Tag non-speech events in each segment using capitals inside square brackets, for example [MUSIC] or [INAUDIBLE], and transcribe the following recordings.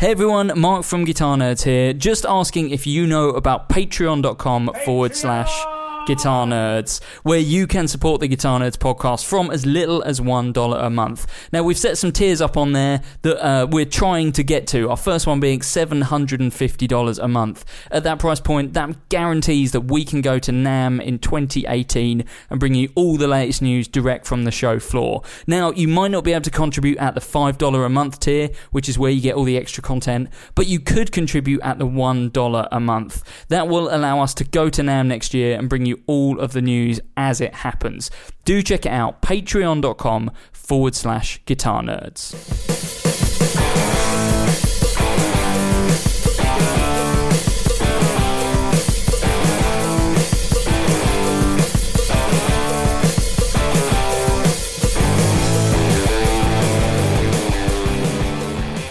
Hey everyone, Mark from Guitar Nerds here. Just asking if you know about patreon.com forward slash guitar nerds, where you can support the Guitar Nerds podcast from as little as $1 a month. Now, we've set some tiers up on there that uh, we're trying to get to. Our first one being $750 a month. At that price point, that guarantees that we can go to NAMM in 2018 and bring you all the latest news direct from the show floor. Now, you might not be able to contribute at the $5 a month tier, which is where you get all the extra content, but you could contribute at the $1 a month. That will allow us to go to NAMM next year and bring you all of the news as it happens. Do check it out, patreon.com forward slash guitar nerds.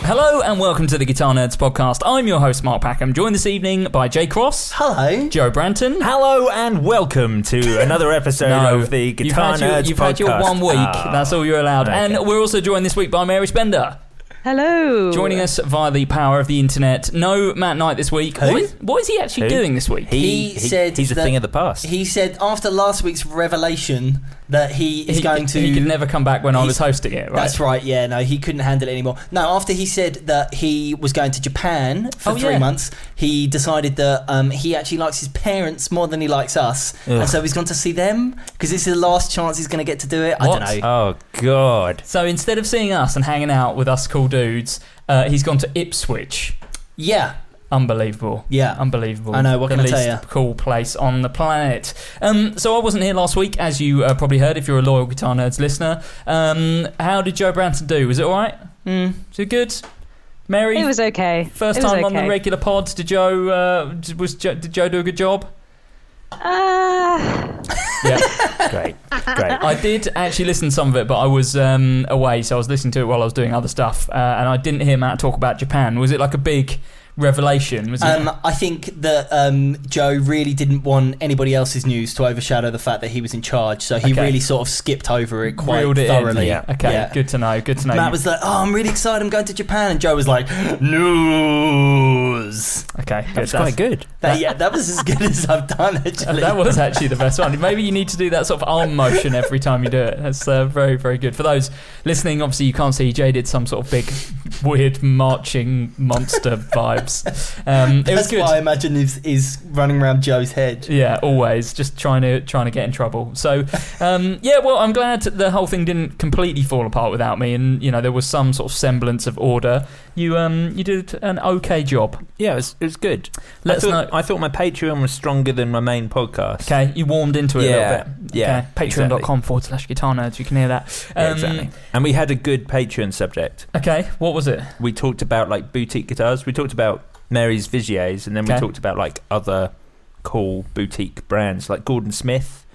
Hello and welcome to the Guitar Nerds podcast. I'm your host, Mark Packham, joined this evening by Jay Cross, Hello. Joe Branton. Hello and welcome to [LAUGHS] another episode of the you've Guitar had your, Nerds you've podcast. had your one week. Ah. That's all you're allowed. okay. And we're also joined this week by Mary Spender, Hello. joining us via the power of the internet. No Matt Knight this week. Who? What is, what is he actually Who? doing this week? He, He said he's a that- thing of the past. He said after last week's revelation that he is he, going to. He could never come back when I was hosting it. Right? That's right. Yeah. No, he couldn't handle it anymore. No, after he said that he was going to Japan for Oh, three yeah. months, he decided that um, he actually likes his parents more than he likes us, Ugh. and so he's gone to see them because this is the last chance he's going to get to do it. What? I don't know. oh God! So instead of seeing us and hanging out with us cool dudes, uh, he's gone to Ipswich. Yeah. Unbelievable. Yeah. Unbelievable. I know, what the can I least tell ya? cool place on the planet. Um, so I wasn't here last week, as you uh, probably heard if you're a loyal Guitar Nerds listener. Um, how did Joe Branson do? Was it all right? Mm. Was it good? Mary, It was okay. first It was time on the regular pod. Did Joe? Uh, was Joe, did Joe do a good job? Uh, [LAUGHS] Yeah. Great, great. I did actually listen to some of it, but I was um, away, so I was listening to it while I was doing other stuff, uh, and I didn't hear Matt talk about Japan. Was it like a big revelation? Was it? Um, I think that um, Joe really didn't want anybody else's news to overshadow the fact that he was in charge, so he Okay. really sort of skipped over it quite Reeled it in. thoroughly. Yeah. Okay, Yeah. good to know. Good to know. Matt was like, "Oh, I'm really excited. I'm going to Japan," and Joe was like, "News." okay, good. That's quite good. That, yeah, that was as good as I've done [LAUGHS] actually. That was actually the best one. Maybe you need to do that sort of arm motion every time you do it. That's uh, very, very good. For those listening, obviously you can't see. Jay did some sort of big, weird marching monster vibes. Um, it was That's good. what I imagine is, is running around Joe's head. Yeah, always just trying to trying to get in trouble. So, [LAUGHS] um, yeah, well, I'm glad the whole thing didn't completely fall apart without me, and you know there was some sort of semblance of order. You um you did an okay job. Yeah, it was, it was good. Let us I thought, know. I thought my Patreon was stronger than my main podcast. Okay, you warmed into it a little bit. yeah, okay. Patreon.com forward slash guitar nerds. You can hear that. Yeah, Um, exactly. And we had a good Patreon subject. Okay, what was it? We talked about like boutique guitars. We talked about Mary's Vigiers, and then we Okay. talked about like other cool boutique brands like Gordon Smith.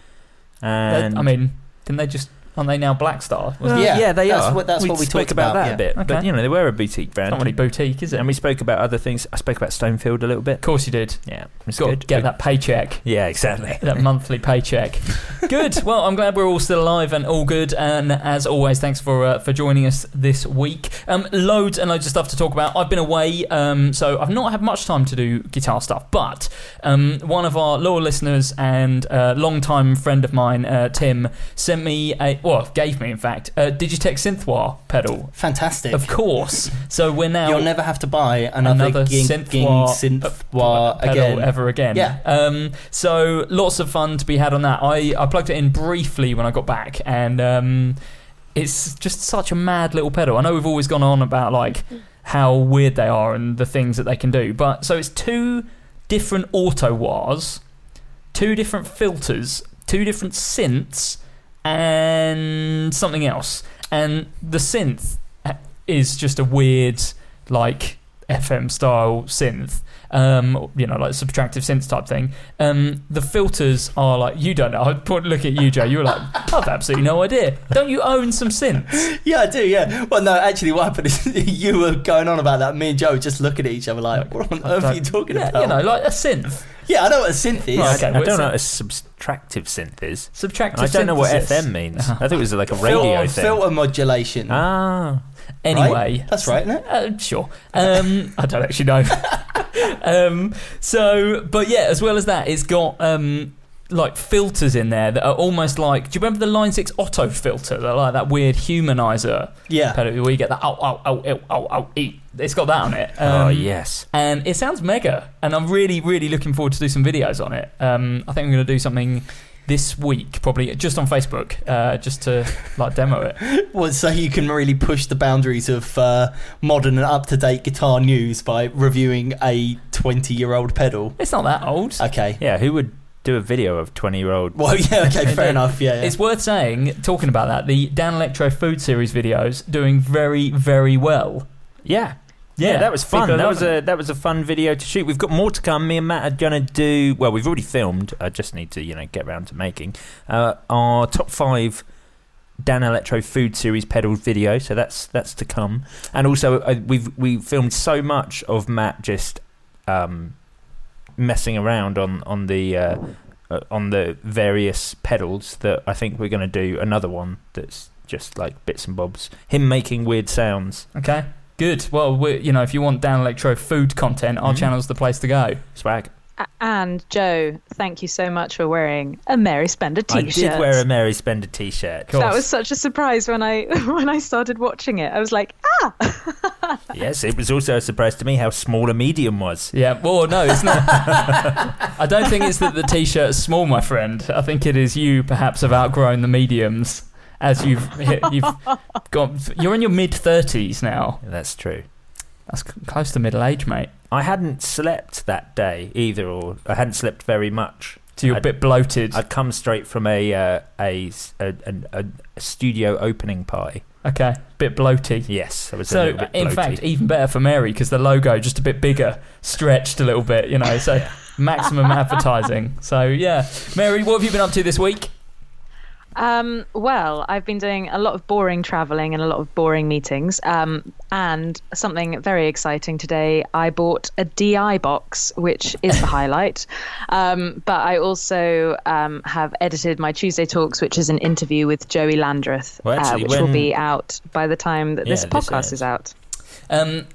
And I mean, didn't they just? Aren't they now Black Star? Well, Yeah, yeah, they that's are. what- that's what we talked about, about, that yeah. a bit. Okay. But you know, they were a boutique brand. Not really boutique, is it? and we spoke about other things. I spoke about Stonefield a little bit. of course you did. Yeah, it's Got to good. get Good. that paycheck. Yeah, exactly. that monthly paycheck. [LAUGHS] Good. Well, I'm glad we're all still alive and all good. And as always, thanks for uh, for joining us this week. Um, loads and loads of stuff to talk about. I've been away, um, so I've not had much time to do guitar stuff. But um, one of our loyal listeners and uh, long-time friend of mine, uh, Tim, sent me a well, gave me in fact, a Digitech Synthwah pedal. Fantastic. Of course. So we're now You'll never have to buy another, another ging, synth ging, wah- synth uh, pedal again. ever again. Yeah. Um, so lots of fun to be had on that. I, I plugged it in briefly when I got back, and um, it's just such a mad little pedal. I know we've always gone on about like how weird they are and the things that they can do, but so it's two different auto wahs, two different filters, two different synths, and something else. And the synth is just a weird like FM style synth. Um, you know, like subtractive synth type thing. Um, the filters are like you don't know. [LAUGHS] I point look at you, Joe. You were like, I've absolutely no idea. Don't you own some synths? [LAUGHS] Yeah, I do. Yeah. Well, no, actually, what happened is [LAUGHS] you were going on about that. Me and Joe just looking at each other like, "What on earth are you talking yeah, about?" you know, like a synth. yeah, I know what a synth is. Right, okay. I don't it's know what a subtractive synth is. Subtractive. I don't know what. FM means. I thought it was like a Filter, radio thing. filter modulation. Ah, Anyway, Right? That's right, isn't it? Uh, sure. Um, I don't actually know. [LAUGHS] um, so, but yeah, as well as that, it's got um, like filters in there that are almost like. Do you remember the Line Six Auto filter? They're like that weird humanizer Yeah. pedal where you get that oh oh oh oh oh oh eat. It's got that on it. oh Um, yes. and it sounds mega. And I'm really, really looking forward to do some videos on it. Um, I think I'm going to do something this week, probably just on Facebook, uh, just to like demo it. [LAUGHS] Well, so you can really push the boundaries of uh, modern and up to date guitar news by reviewing a 20 year old pedal. It's not that old. Okay. Yeah, who would do a video of twenty-year-old? Well, yeah, okay, fair enough. Yeah, yeah. It's worth saying, talking about that, the Danelectro Food Series videos doing very, very well. Yeah. Yeah, that was fun. people That was a that was a fun video to shoot. We've got more to come. Me and Matt are gonna do. Well, we've already filmed. I just need to you know get around to making uh, our top five Danelectro Food Series pedals video. So that's that's to come. And also uh, we've we filmed so much of Matt just um, messing around on on the. Uh, uh, on the various pedals that I think we're going to do another one that's just like bits and bobs. Him making weird sounds. Okay, good. Well, we you know, if you want Danelectro food content, our Mhm. channel's the place to go. Swag. And Joe, thank you so much for wearing a Mary Spender t-shirt. I did wear a Mary Spender t-shirt. Cool. that was such a surprise when I [LAUGHS] when I started watching it. I was like, ah, [LAUGHS] Yes, it was also a surprise to me how small a medium was. Yeah, well, no, it's not. [LAUGHS] I don't think it's that the t-shirt is small, my friend. I think it is you perhaps have outgrown the mediums as you've [LAUGHS] you've got. You're in your mid thirties now. That's true. That's close to middle age, mate. I hadn't slept that day either, or I hadn't slept very much. So you're a I'd- bit bloated. I'd come straight from a uh, a, a, a- a studio opening party. okay, bit bloaty. Yes, I was a So, in fact, even better for Mary because the logo just a bit bigger, stretched a little bit, you know. So [LAUGHS] maximum [LAUGHS] advertising. So yeah, Mary, what have you been up to this week? Um, well, I've been doing a lot of boring traveling and a lot of boring meetings. Um, and something very exciting today, I bought a DI box, which is the [LAUGHS] highlight. Um, but I also um, have edited my Tuesday Talks, which is an interview with Joey Landreth, Well, uh, which when- will be out by the time that this Yeah, this podcast is. is out. Um,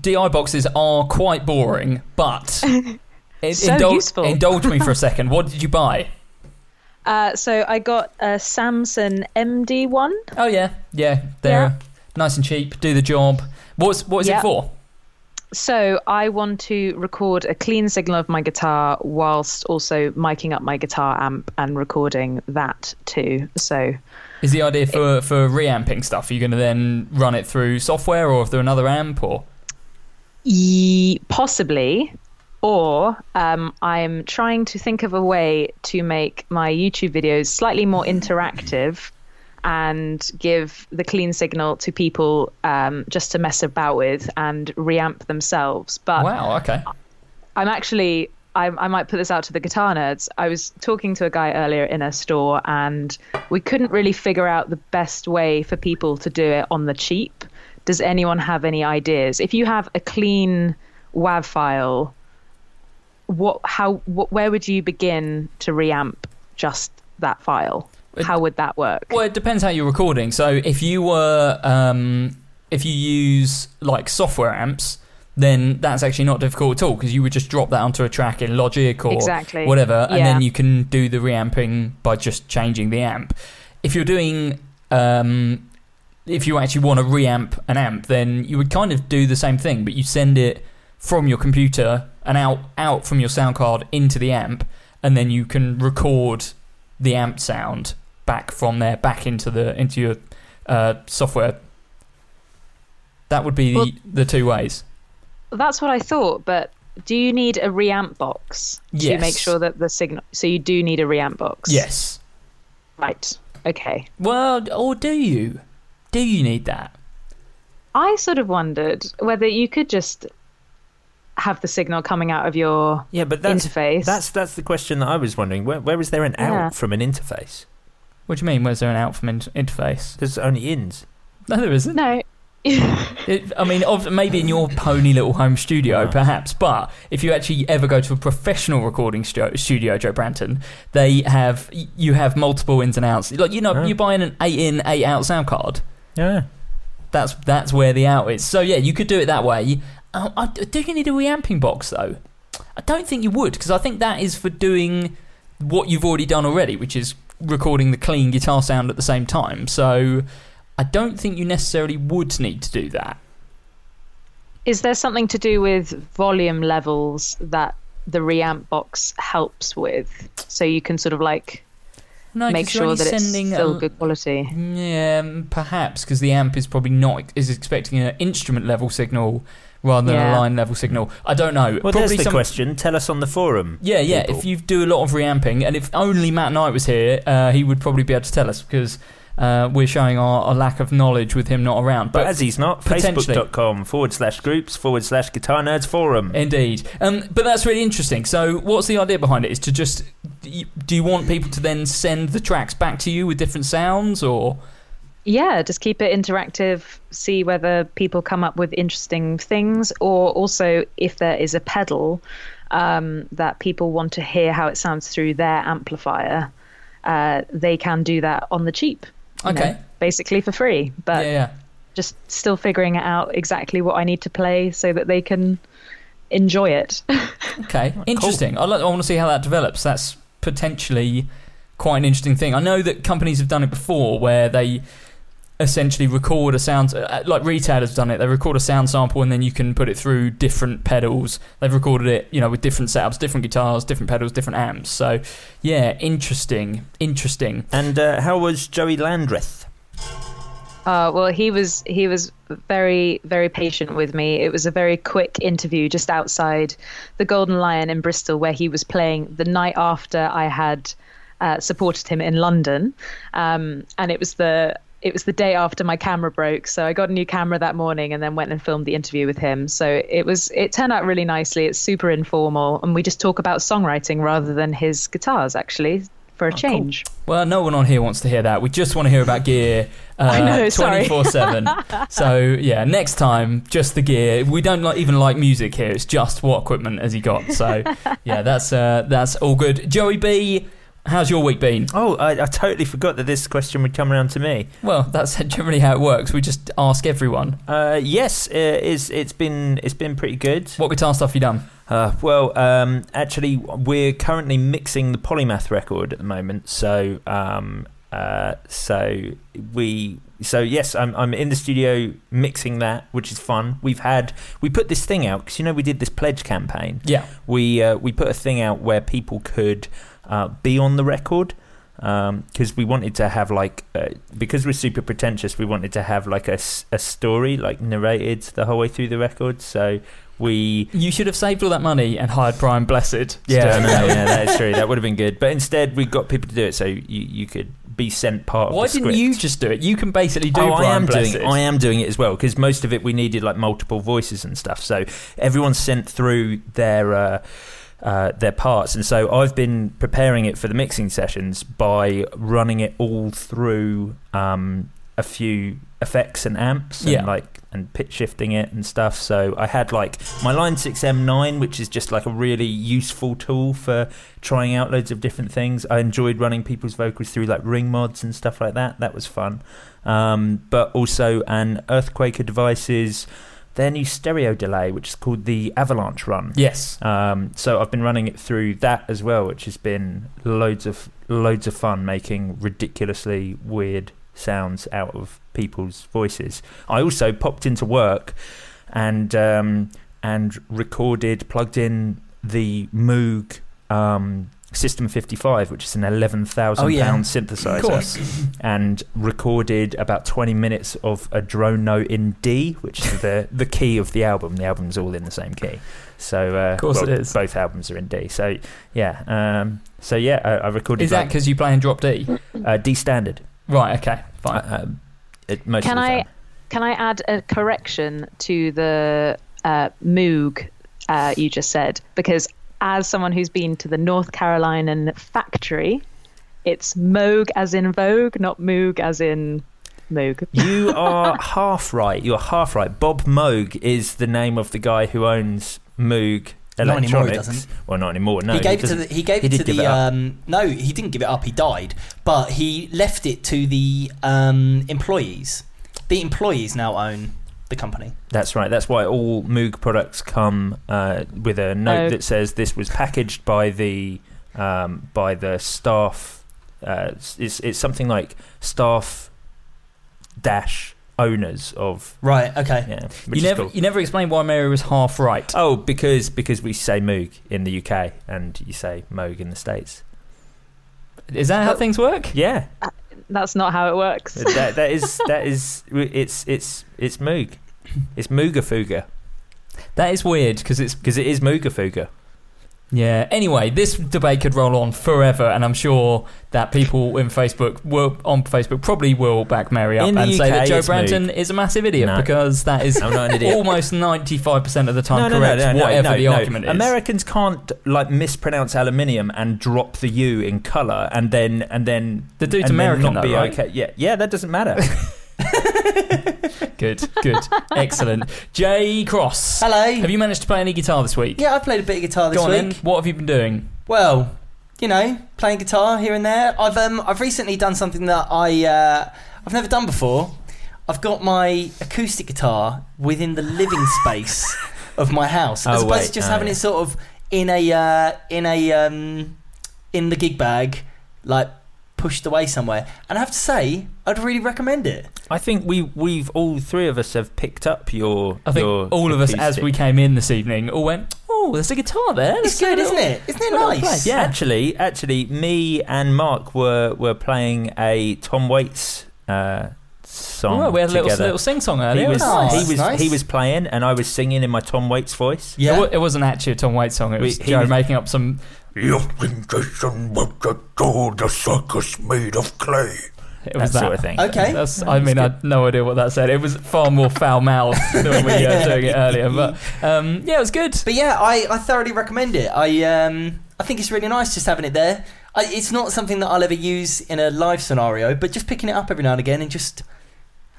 DI boxes are quite boring, but [LAUGHS] So useful. indulge me for a second. What did you buy? [LAUGHS] Uh, so I got a Samson MD1. Oh yeah, yeah, they're Yeah. nice and cheap. Do the job. What's what is it for? So I want to record a clean signal of my guitar whilst also miking up my guitar amp and recording that too. So Is the idea for for reamping stuff? Are you going to then run it through software or through another amp or? e- possibly, or um, I'm trying to think of a way to make my YouTube videos slightly more interactive and give the clean signal to people um, just to mess about with and reamp themselves. But Wow. Okay. I'm actually. I, I might put this out to the guitar nerds. I was talking to a guy earlier in a store, and we couldn't really figure out the best way for people to do it on the cheap. Does anyone have any ideas? If you have a clean WAV file, what, how, what, where would you begin to reamp just that file? It- How would that work? Well, it depends how you're recording. So if you were, um, if you use like software amps, then that's actually not difficult at all because you would just drop that onto a track in Logic or Exactly. whatever, and Yeah. then you can do the reamping by just changing the amp. If you're doing um, if you actually want to reamp an amp, then you would kind of do the same thing, but you send it from your computer and out out from your sound card into the amp, and then you can record the amp sound back from there back into the into your uh, software. That would be Well- the, the two ways. That's what I thought, but do you need a reamp box to Yes. make sure that the signal? So you do need a reamp box. Yes. Right. Okay. Well, or do you? Do you need that? I sort of wondered whether you could just have the signal coming out of your Yeah, but that's interface. that's that's the question that I was wondering. Where where is there an Yeah. out from an interface? What do you mean? Where's there an out from in- interface? There's only ins. No, there isn't. no. [LAUGHS] It, I mean, maybe in your pony little home studio, perhaps. But if you actually ever go to a professional recording stu- studio, Joe Branton, they have you have multiple ins and outs. Like you know, Ah. you're buying an eight in, eight out sound card. Yeah. That's that's where the out is. So yeah, you could do it that way. Uh, I, do you need a reamping box though? I don't think you would because I think that is for doing what you've already done already, which is recording the clean guitar sound at the same time. So I don't think you necessarily would need to do that. Is there something to do with volume levels that the reamp box helps with, so you can sort of like No, make sure that it's sending still a- good quality? Yeah, um, perhaps because the amp is probably not is expecting an instrument level signal rather than a line level signal. I don't know. Well, probably there's the some- question. Tell us on the forum. Yeah, yeah. people. If you do a lot of reamping, and if only Matt Knight was here, uh, he would probably be able to tell us because uh, we're showing our, our lack of knowledge with him not around. But as he's not, facebook.com forward slash groups forward slash guitar nerds forum. Indeed. Um, but that's really interesting. So, what's the idea behind it? Is to just. Do you want people to then send the tracks back to you with different sounds, or. Yeah, just keep it interactive, see whether people come up with interesting things, or also if there is a pedal um, that people want to hear how it sounds through their amplifier, uh, they can do that on the cheap. Okay. know, basically for free, but yeah, yeah. just still figuring out exactly what I need to play so that they can enjoy it. [LAUGHS] Okay, interesting. I, like, I want to see how that develops. That's potentially quite an interesting thing. I know that companies have done it before, where they essentially record a sound, uh, like Retail has done it. They record a sound sample and then you can put it through different pedals. They've recorded it, you know, with different setups, different guitars, different pedals, different amps. So, yeah, interesting, interesting. And uh, how was Joey Landreth? Uh, well, he was he was very very patient with me. It was a very quick interview just outside the Golden Lion in Bristol, where he was playing the night after I had uh, supported him in London, um, and it was the it was the day after my camera broke. So I got a new camera that morning, and then went and filmed the interview with him. So it was it turned out really nicely. It's super informal, and we just talk about songwriting rather than his guitars, actually, for a change. Well, no one on here wants to hear that. We just want to hear about gear [LAUGHS] uh, know, sorry. 24-7. [LAUGHS] so, yeah, next time, just the gear. We don't like, even like music here. It's just what equipment has he got. So, [LAUGHS] yeah, that's uh, that's all good. Joey B, how's your week been? Oh, I, I totally forgot that this question would come around to me. Well, that's [LAUGHS] generally how it works. We just ask everyone. Uh, yes, uh, it's, it's been it's been pretty good. What guitar stuff you done? Uh, well, um, actually, we're currently mixing the Polymath record at the moment. So, um, uh, so we, so yes, I'm I'm in the studio mixing that, which is fun. We've had we put this thing out because you know we did this pledge campaign. Yeah. We uh, we put a thing out where people could uh, be on the record. Because we wanted to have like, uh, because we're super pretentious, we wanted to have like a, a story like narrated the whole way through the record. So we You should have saved all that money and hired Brian Blessed. yeah, no, yeah, that is [LAUGHS] true. That would have been good. But instead, we got people to do it, so you, you could be sent part of Why didn't script. you just do it? You can basically do oh, Brian I am Blessed. doing. I am doing it as well because most of it we needed like multiple voices and stuff. So everyone sent through their. Uh, uh, their parts, and so I've been preparing it for the mixing sessions by running it all through um, a few effects and amps, and Yeah. like and pitch shifting it and stuff. So I had like my Line Six M9, which is just like a really useful tool for trying out loads of different things. I enjoyed running people's vocals through like ring mods and stuff like that. That was fun. Um, but also an Earthquaker devices, their new stereo delay, which is called the Avalanche Run. Yes. Um, so I've been running it through that as well, which has been loads of loads of fun, making ridiculously weird sounds out of people's voices. I also popped into work and um, and recorded, plugged in the Moog um, System 55, which is an 11,000 Oh, yeah. pound Of synthesizer, [LAUGHS] and recorded about 20 minutes of a drone note in D, which is the [LAUGHS] the key of the album. The album's all in the same key. So, uh, Of course well, it is. Both albums are in D. So, yeah. Um, so yeah, I, I recorded Is that like, because you play in drop D? uh, D standard. Right. Okay. Fine. Uh, um, it, most Can of the I can I add a correction to the uh, Moog uh, you just said? Because as someone who's been to the North Carolinian factory, it's Moog as in Vogue, not Moog as in Moog. You [LAUGHS] are half right. You're half right. Bob Moog is the name of the guy who owns Moog Not anymore, he Electronics. doesn't. Well, not anymore. No, he gave it to the. He gave He it to the. It um, no, he didn't give it up. He died, but he left it to the um, employees. The employees now own the company. That's right. That's why all Moog products come uh, with a note Oh. that says this was packaged by the um, by the staff. Uh, it's it's something like staff dash owners of Right. Okay. yeah. Which you is never cool. you never explained why Mary was half right. Oh, because because we say Moog in the UK and you say Moog in the states. Is that how Oh. things work? Yeah, That's not how it works. that that is that is [LAUGHS] it's it's it's Moog. It's Moogerfooger That is weird because it's because it is Moogerfooger. Yeah. Anyway, this debate could roll on forever, and I'm sure that people in Facebook will on Facebook probably will back Mary up In and say that Joe Branton Moog. is a massive idiot No. because that is I'm not an idiot. almost 95 percent of the time no, correct, no, whatever the argument is. Americans can't like mispronounce aluminium and drop the U in color and then and then The dude's and American, not though, be right? okay. Yeah, yeah, that doesn't matter. [LAUGHS] [LAUGHS] Good, good, [LAUGHS] excellent. Jay Cross, Hello. have you managed to play any guitar this week? Yeah, I played a bit of guitar this Go on week. then. What have you been doing? Well, you know, playing guitar here and there. I've um, I've recently done something that I uh, I've never done before. I've got my acoustic guitar within the living space of my house, as Oh, opposed wait. to just Oh, having yeah. it sort of in a uh, in a um, in the gig bag, like pushed away somewhere. And I have to say, I'd really recommend it. I think we we've all three of us have picked up your. I think your all of us, as acoustic. we came in this evening, all went, "Oh, there's a guitar there. It's Let's good, have a isn't it? Isn't it nice? Yeah. Actually, actually, me and Mark were were playing a Tom Waits uh, song Oh, we had a little, little sing song earlier. he was Oh, he was nice. he was playing, and I was singing in my Tom Waits voice. Yeah. It, wa- it wasn't actually a Tom Waits song. It was We- Joe was- making up some. You think Jason would do the circus made of clay? It was that that sort of thing. Okay. That's, I mean, I had no idea what that said. It was far more foul mouthed [LAUGHS] than we were doing it earlier. But um, yeah, it was good. But yeah, I, I thoroughly recommend it. I um I think it's really nice just having it there. I, it's not something that I'll ever use in a live scenario, but just picking it up every now and again and just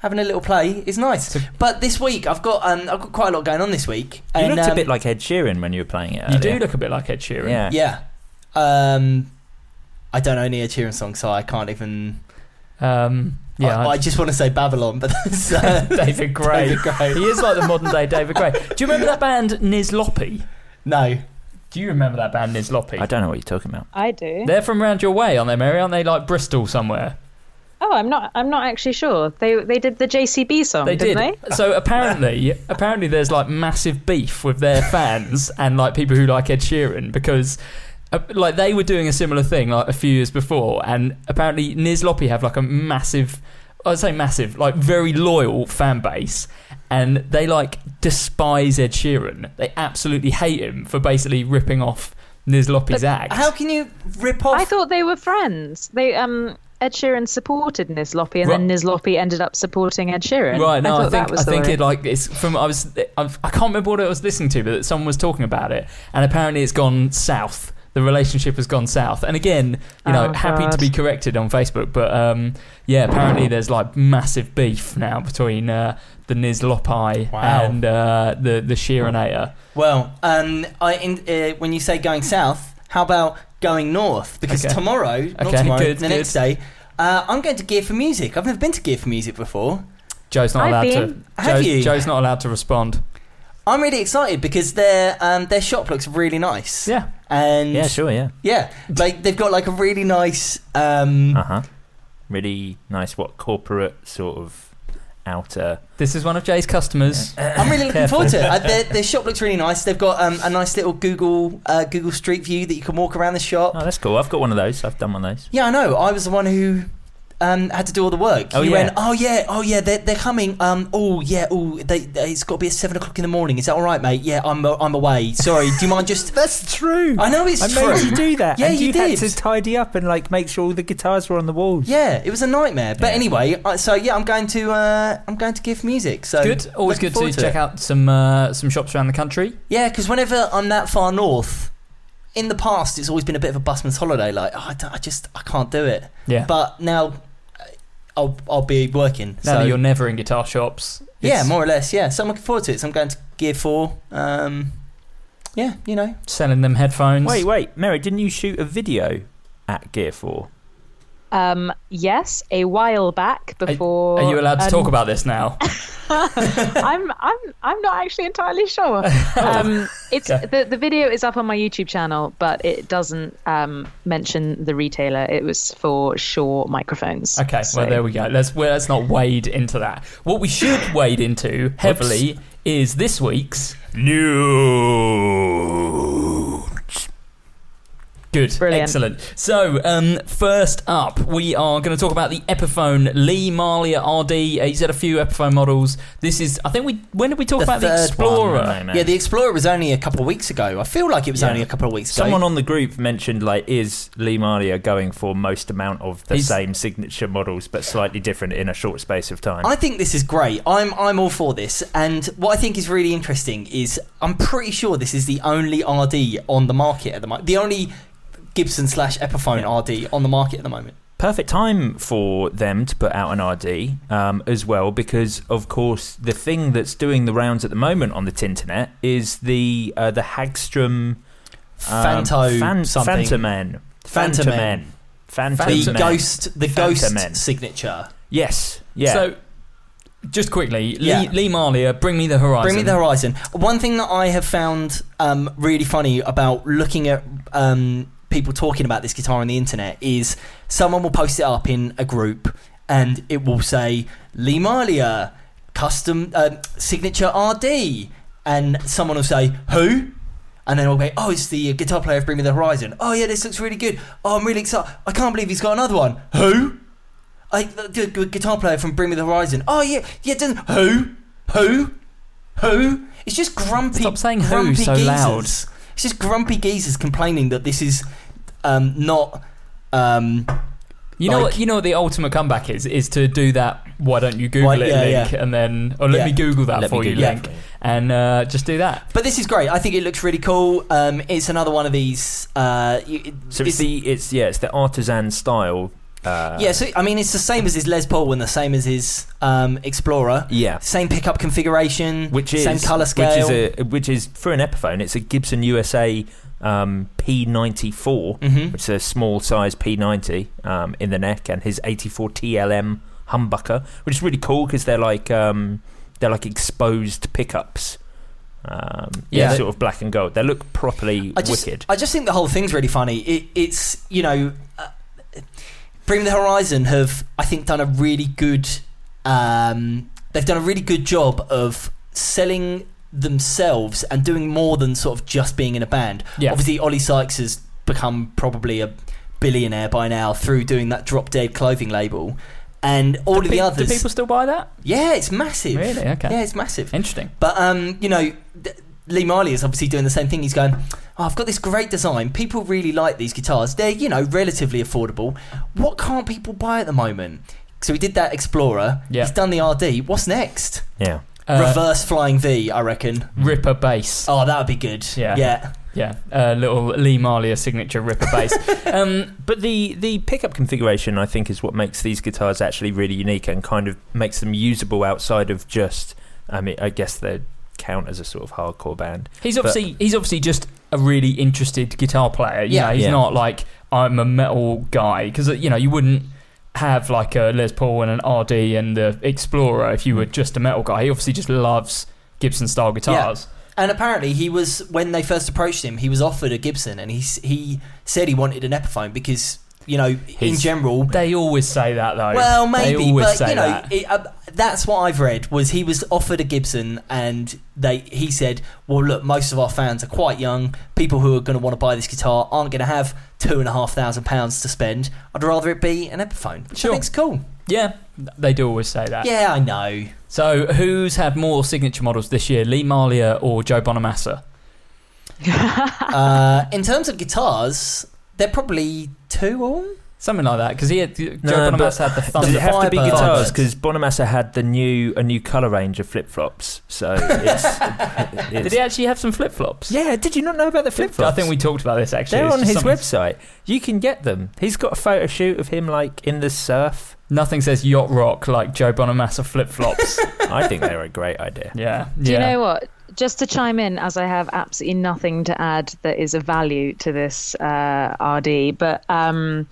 having a little play is nice. But this week I've got um I've got quite a lot going on this week. You and, looked a um, bit like Ed Sheeran when you were playing it. You earlier. do look a bit like Ed Sheeran. Yeah. yeah. Um, I don't know any Ed Sheeran songs, so I can't even. Um, yeah. I, I just want to say Babylon, but that's uh, [LAUGHS] David Gray. David Gray. He is like the modern day David Gray. Do you remember that band Nizlopi? no. Do you remember that band Nizlopi? I don't know what you're talking about. I do. They're from round your way, aren't they, Mary? Aren't they like Bristol somewhere? Oh, I'm not. I'm not actually sure. They they did the JCB song, They didn't did. they? So apparently, [LAUGHS] apparently, there's like massive beef with their fans and like people who like Ed Sheeran because. uh, Like they were doing a similar thing like a few years before, and apparently Nizlopi have like a massive, I'd say massive, like very loyal fan base, and they like despise Ed Sheeran. They absolutely hate him for basically ripping off Nizlopi's But act. How can you rip off? I thought they were friends. They um Ed Sheeran supported Nizlopi, and then Right. Nizlopi ended up supporting Ed Sheeran. Right, no, I, thought think that was I think way. it like it's from I was I've, I can't remember what I was listening to, but someone was talking about it, and apparently it's gone south. The relationship has gone south, and again, you know, Oh, happy to be corrected on Facebook, but um, yeah, apparently there's like massive beef now between uh, the Nizlopi Wow. and uh, the the Sheeranator. Well, um, I in, uh, when you say going south, how about going north? Because Okay. tomorrow, not Okay, tomorrow, good, the good. next day, uh, I'm going to Gear4music. I've never been to Gear4music before. Joe's not I've allowed been. to. Have Joe's, you? Joe's not allowed to respond. I'm really excited because their um, their shop looks really nice. Yeah, and Yeah, sure, yeah. yeah, like they've got like a really nice um, Uh huh. Really nice, what corporate sort of outer. This is one of Jay's customers. I'm really looking forward to it. Uh, their, their shop looks really nice. They've got um, a nice little Google uh, Google Street View that you can walk around the shop. Oh, that's cool. I've got one of those. I've done one of those. Yeah, I know. I was the one who um, had to do all the work. Oh, you yeah. went, oh yeah, oh yeah, they're, they're coming. Um, oh yeah, oh they, they, it's got to be at seven o'clock in the morning. Is that all right, mate? Yeah, I'm uh, I'm away. Sorry, do you mind just? [LAUGHS] That's true. I know it's I true. made you do that. Yeah, and you you, did. had to tidy up and like make sure all the guitars were on the walls. Yeah, it was a nightmare. But Yeah. anyway, so yeah, I'm going to uh, I'm going to give music. So good. Always good to forward check it. out some uh, some shops around the country. Yeah, because whenever I'm that far north, in the past it's always been a bit of a busman's holiday. Like, oh, I, I just I can't do it. Yeah. But now uh, I'll I'll be working. now so that you're never in guitar shops. yeah, more or less. Yeah, so I'm looking forward to it. So I'm going to Gear Four. Um, yeah, you know. selling them headphones. Wait, wait, Mary, didn't you shoot a video at Gear Four? Um, yes, a while back before. Are you allowed to um, talk about this now? [LAUGHS] I'm I'm I'm not actually entirely sure. [LAUGHS] Um, it's Okay. the the video is up on my YouTube channel, but it doesn't um, mention the retailer. It was for Shure microphones. Okay, So- well there we go. Let's well, let's not wade into that. What we should [LAUGHS] wade into heavily is this week's News. Good, Brilliant. excellent. So, um, first up, we are going to talk about the Epiphone Lee Malia RD. Uh, he's had a few Epiphone models. This is, I think we, when did we talk The about the Explorer? one, I know. Yeah, the Explorer was only a couple of weeks ago. I feel like it was Yeah. only a couple of weeks ago. Someone on the group mentioned like, is Lee Malia going for most amount of the He's- same signature models but slightly different in a short space of time? I think this is great. I'm I'm all for this. And what I think is really interesting is I'm pretty sure this is the only RD on the market at the moment. The only Gibson slash Epiphone Yeah. RD on the market at the moment. perfect time for them to put out an RD um, as well, because of course the thing that's doing the rounds at the moment on the Tinternet is the uh, the Hagstrom um, Fanto Fan- something. Fantomen. Fantomen. Fantomen. Fantomen. The ghost the Fantomen. ghost signature. Yes. Yeah. So, just quickly, Yeah. Lee, Lee Malia, Bring Me the Horizon. Bring me the horizon. One thing that I have found um, really funny about looking at um, people talking about this guitar on the internet is someone will post it up in a group and it will say Lee Malia custom uh, signature RD, and someone will say who. And then we'll go, oh, it's the guitar player of Bring Me the Horizon. Oh, yeah, this looks really good. Oh, I'm really excited. I can't believe he's got another one. Who? I, the, the gu- guitar player from Bring Me the Horizon. Oh, yeah, yeah, doesn't, who? Who? Who? It's just grumpy. Stop saying who so geezers. loud. It's just grumpy geezers complaining that this is um, not. Um, You know Like- what? You know what the ultimate comeback is is to do that. Why don't you Google Why- it yeah, link yeah. and then or let Yeah. me Google that Let me for you Google it. link and uh, just do that. but this is great. I think it looks really cool. Um, it's another one of these. Uh, y- so it's the it's yeah it's the artisan style. Uh, yeah, so I mean, it's the same as his Les Paul and the same as his um, Explorer. Yeah. Same pickup configuration, Which is same color scale. Which is a which is for an Epiphone. It's a Gibson USA um, P94, Mhm. which is a small size P90 um, in the neck, and his 84 TLM humbucker, which is really cool because they're like um, they're like exposed pickups. Um, Yeah. yeah, sort of black and gold. They look properly I just, wicked. I just think the whole thing's really funny. It, it's you know, uh, Bring the Horizon have I think done a really good. Um, they've done a really good job of selling themselves and doing more than sort of just being in a band. Yeah. Obviously, Oli Sykes has become probably a billionaire by now through doing that Drop Dead clothing label, and all do, of the pe- others. do people still buy that? yeah, it's massive. Really? Okay. Yeah, it's massive. Interesting. But um, you know, th- Lee Malia is obviously doing the same thing. He's going, oh, I've got this great design. People really like these guitars. They're you know relatively affordable. What can't people buy at the moment? So he did that Explorer. Yeah. He's done the RD. What's next? yeah, Uh, Reverse Flying V, I reckon. Ripper bass. Oh, that would be good. Yeah. Yeah. Yeah, uh, little Lee Malia signature Ripper bass. [LAUGHS] um, But the the pickup configuration, I think, is what makes these guitars actually really unique and kind of makes them usable outside of just. I mean, I guess they count as a sort of hardcore band. he's obviously he's obviously just a really interested guitar player. You Yeah. know, he's Yeah. not like I'm a metal guy because you know you wouldn't have like a Les Paul and an RD and the Explorer if you hmm. were just a metal guy. He obviously just loves Gibson style guitars. And apparently, he was when they first approached him, he was offered a Gibson, and he he said he wanted an Epiphone because you know, in general. They always say that though. Well, They maybe, always but say you know, that. it, uh, that's what I've read. Was he was offered a Gibson, and they he said, "Well, look, most of our fans are quite young. People who are going to want to buy this guitar aren't going to have two and a half thousand pounds to spend. I'd rather it be an Epiphone, which Sure. I think's cool. yeah, they do always say that. Yeah, I know. So, who's had more signature models this year, Lee Malia or Joe Bonamassa? [LAUGHS] uh, in terms of guitars, they're probably two all. Something like that, because he had Joe No, but Bonamassa had the Thunder. Does it have to be Firebird. guitars? Because Bonamassa had the new a new color range of flip flops. So it's, [LAUGHS] Did it's he actually have some flip flops? yeah. Did you not know about the flip flops? I think we talked about this actually. They're It's on his something- website. You can get them. He's got a photo shoot of him like in the surf. Nothing says yacht rock like Joe Bonamassa flip flops. [LAUGHS] I think they're a great idea. yeah. Do yeah. you know what? Just to chime in, as I have absolutely nothing to add that is of value to this uh, RD, but um,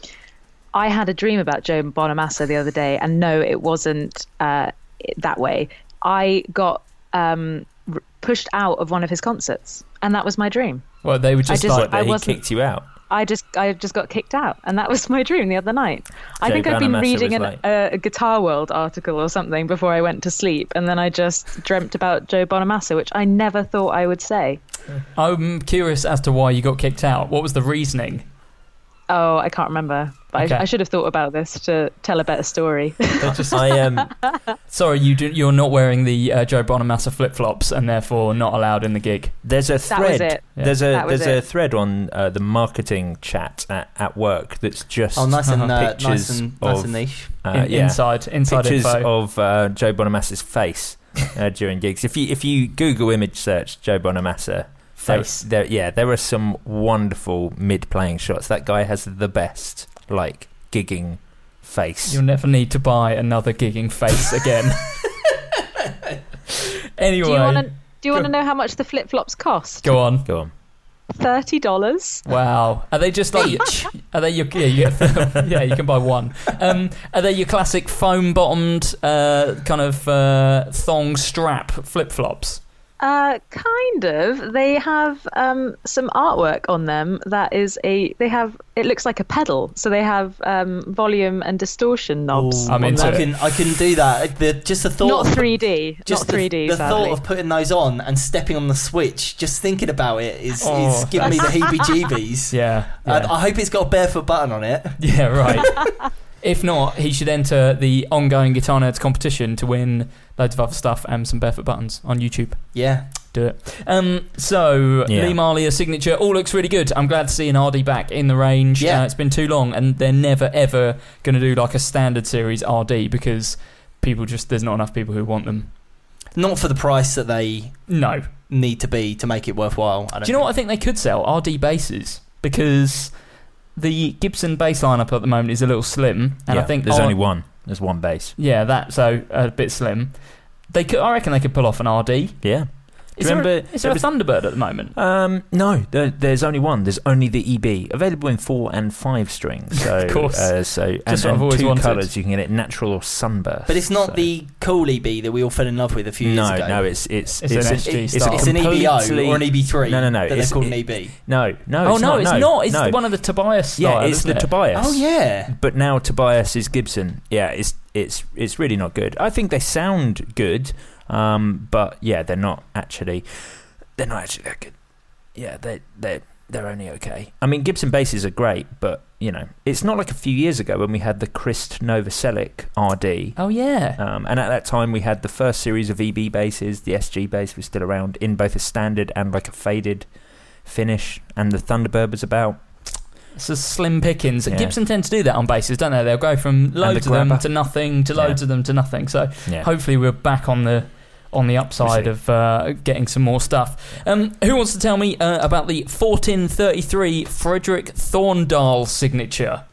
I had a dream about Joe Bonamassa the other day, and no, it wasn't uh, that way. I got um, r- pushed out of one of his concerts, and that was my dream. Well, they were just, just- like, I he kicked you out. I just I just got kicked out, and that was [LAUGHS] my dream the other night. I Joe think I've been reading an, like- a, a Guitar World article or something before I went to sleep, and then I just dreamt about Joe Bonamassa, which I never thought I would say. I'm curious as to why you got kicked out. What was the reasoning? Oh, I can't remember. But Okay. I, I should have thought about this to tell a better story. [LAUGHS] I um, Sorry, you do, you're not wearing the uh, Joe Bonamassa flip flops and therefore not allowed in the gig. there's a That was thread. it. Yeah. There's a That was there's a thread on uh, the marketing chat at, at work that's just Oh, nice and uh, nice pictures and nice and niche. uh, In- yeah. Inside, inside pictures info. of uh, Joe Bonamassa's face uh, during gigs. If you if you Google image search Joe Bonamassa, there, Face. there yeah, there are some wonderful mid playing shots. That guy has the best like gigging face. You'll never need to buy another gigging face [LAUGHS] again. anyway, do you want to do you want to know how much the flip flops cost? go on. Go on. Thirty dollars. Wow, are they just like? [LAUGHS] Are they your? Yeah, you get, yeah, you can buy one. Um, are they your classic foam bottomed uh, kind of uh, thong strap flip flops? Uh, kind of. They have um, some artwork on them that is a. They have. It looks like a pedal, so they have um, volume and distortion knobs. I'm into I them. can I can do that. The, just the thought. Not of- 3D. Just not 3D. the, the thought of putting those on and stepping on the switch, just thinking about it is, Oh, is giving me the [LAUGHS] heebie-jeebies. Yeah, And yeah, I hope it's got a barefoot button on it. yeah right. [LAUGHS] if not, he should enter the ongoing Guitar Nerds competition to win loads of other stuff and some barefoot buttons on YouTube. Yeah. do it. Um, so Yeah. Lee Malia, a signature, all looks really good. I'm glad to see an RD back in the range. Yeah. Uh, it's been too long, and they're never ever going to do like a standard series RD because people just there's not enough people who want them. Not for the price that they No. need to be to make it worthwhile. I don't Do you know what I think they could sell? RD bases. because the Gibson bass lineup at the moment is a little slim, and Yeah, I think there's only one. There's one bass. Yeah, that so a bit slim. They could, I reckon, they could pull off an RD. Yeah. Is Remember, there, a, is there there a was- Thunderbird at the moment? Um, no, there, there's only one. There's only the EB available in four and five strings. [LAUGHS] So, Of course. uh, so and, Just what and I've always two wanted. colours. You can get it natural or sunburst. But it's not so- the cool EB that we all fell in love with a few years no, ago. no. It's it's It's an a- SG it's, it's an EBO completely- or an EB3. No, no, no, That they're it's- called an EB. No, no. oh it's no, not, it's no, not. It's no. one of the Tobias style. Yeah, it's the it? Tobias. Oh yeah. But now Tobias is Gibson. Yeah, it's it's it's really not good. I think they sound good, um, but yeah, they're not actually. They're not actually that good. Yeah, they they they're only okay. I mean, Gibson basses are great, but you know, it's not like a few years ago when we had the Krist Novoselic RD. Oh yeah. Um, and at that time, we had the first series of EB basses. The SG bass was still around in both a standard and like a faded finish, and the Thunderbird was about. It's a slim pickings. Yeah. Gibson tend to do that on basses, don't they? They'll go from loads of them to nothing to Yeah. loads of them to nothing. So Yeah. hopefully we're back on the on the upside of uh, getting some more stuff. Um, who wants to tell me uh, about the 1433 Fredrik Thorndal signature?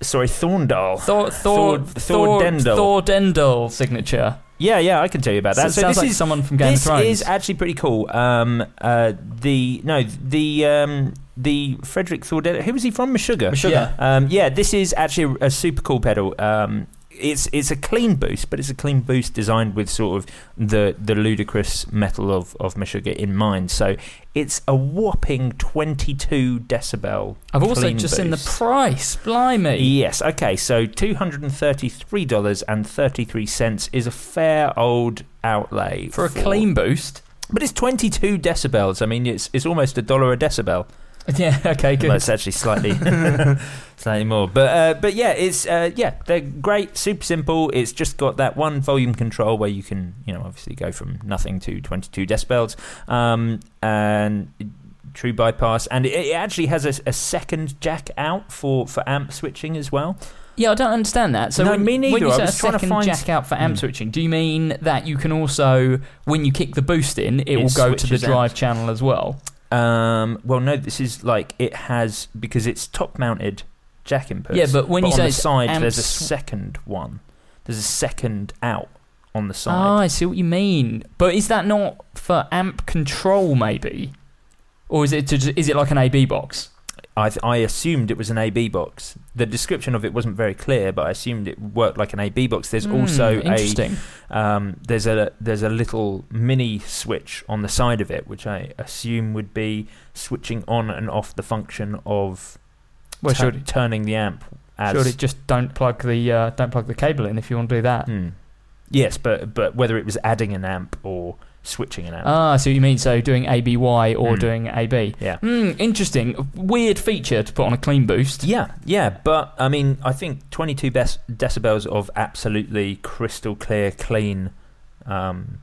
Sorry, Thorndal. Thor Thor Thor- Thordendal. Thordendal signature. Yeah, yeah, I can tell you about that. So sounds this like is someone from Game this of Thrones. is actually pretty cool. Um, uh, the no, the um, the Fredrik Thorndale. Who was he from? Meshuggah. Meshuggah. Yeah. Um, yeah, this is actually a super cool pedal. Um, it's it's a clean boost, but it's a clean boost designed with sort of the the ludicrous metal of of Meshuggah in mind. So it's a whopping 22 decibel. I've also just seen the boost. price. Blimey. Yes. Okay. So two hundred and thirty-three dollars and thirty-three cents is a fair old outlay For a clean boost. but it's twenty-two decibels. I mean, it's it's almost a dollar a decibel. [LAUGHS] Yeah, okay, good. Well, it's actually slightly [LAUGHS] [LAUGHS] slightly more, but uh, but yeah, it's uh, yeah, they're great, super simple. It's just got that one volume control where you can you know obviously go from nothing to twenty-two decibels, um, and true bypass, and it, it actually has a, a second jack out for for amp switching as well. Yeah, I don't understand that. So No, when, me neither. when you say a was trying to second find- jack out for amp Hmm. switching, do you mean that you can also, when you kick the boost in, it, It will go to the drive amps. channel as well? Um, well, no, this is like it has because it's top mounted jack inputs. Yeah, but when you on say the side, amp there's a second one. There's a second out on the side. I see what you mean. But is that not for amp control, maybe? Or is it to, is it like an AB box? I, th- I assumed it was an AB box. The description of it wasn't very clear, but I assumed it worked like an AB box. There's Hmm, also a um, there's a there's a little mini switch on the side of it, which I assume would be switching on and off the function of Well, should, turning the amp. As it just don't plug the uh, don't plug the cable in if you want to do that? Hmm. Yes, but but whether it was adding an amp or switching an amp. Ah, so you mean. So doing ABY or Hmm. doing AB. yeah. Hmm, interesting. Weird feature to put on a clean boost. Yeah, yeah, but I mean, I think 22 best decibels of absolutely crystal clear, clean, um,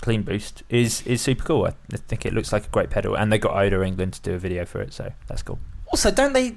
clean boost is is super cool. I I think it looks like a great pedal, and they got Ola Englund to do a video for it, so that's cool. Also, don't they?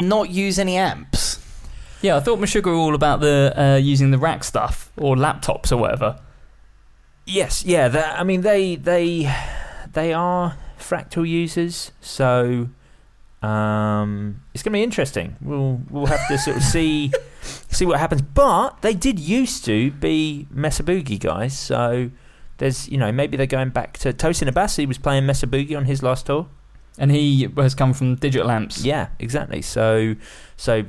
Not use any amps. Yeah, I thought Meshuggah were all about the uh, using the rack stuff or laptops or whatever. Yes, yeah. that- I mean, they they they are fractal users, so um, it's going to be interesting. We'll we'll have to sort of [LAUGHS] see see what happens. But they did used to be Mesa Boogie guys, so there's you know maybe they're going back to Tosin Abasi was playing Mesa Boogie on his last tour. And he has come from digital amps. Yeah, exactly. So so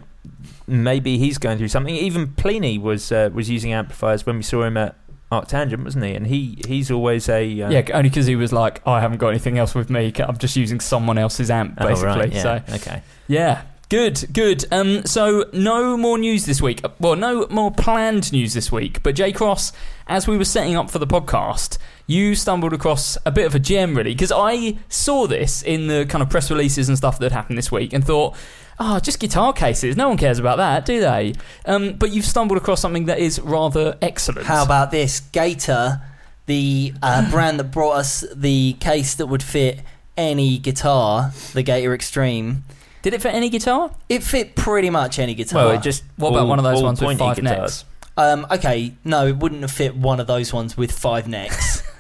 maybe he's going through something. Even Plini was uh, was using amplifiers when we saw him at Arctangent, wasn't he? And he he's always a uh, Yeah, only because he was like, "Oh, I haven't got anything else with me. I'm just using someone else's amp, Oh, basically. right, yeah, So, okay. yeah, good, good. Um, so no more news this week. Well, no more planned news this week. But Jay Cross, as we were setting up for the podcast, you stumbled across a bit of a gem, really, because I saw this in the kind of press releases and stuff that happened this week, and thought. Oh, just guitar cases. No one cares about that, do they? Um, but you've stumbled across something that is rather excellent. How about this? Gator, the uh, [LAUGHS] brand that brought us the case that would fit any guitar, the Gator Extreme. Did it fit any guitar? It fit pretty much any guitar. Well, it just What about one of those ones with five guitars. necks? Um, okay, no, it wouldn't have fit one of those ones with five necks. [LAUGHS]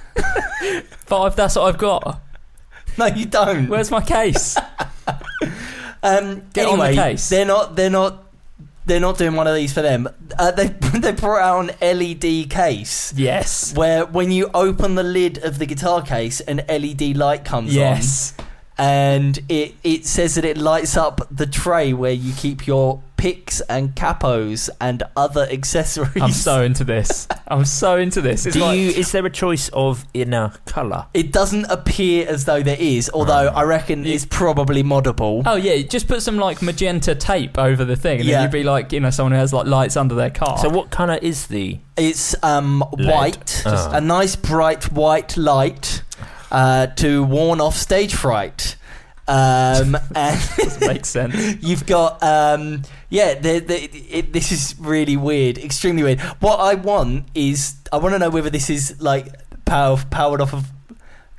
Five, that's what I've got. no, you don't. Where's my case? [LAUGHS] Um, Get on the case. they're not. They're not. They're not doing one of these for them. Uh, they [LAUGHS] they brought out an LED case Yes. where when you open the lid of the guitar case, an LED light comes on. Yes. on, and it it says that it lights up the tray where you keep your picks and capos and other accessories. I'm so into this. [LAUGHS] I'm so into this. It's Do like, you? Is there a choice of inner colour? It doesn't appear as though there is, although I reckon it's probably moddable. Oh yeah, just put some like magenta tape over the thing, and Yeah. then you'd be like, you know, someone who has like lights under their car. So what colour is the? It's um, Lead. white, Ah. a nice bright white light uh, to warn off stage fright. Um, [LAUGHS] [LAUGHS] and makes sense. you've got um, yeah, the, the, it, this is really weird, extremely weird. What I want is I want to know whether this is like power, powered off of.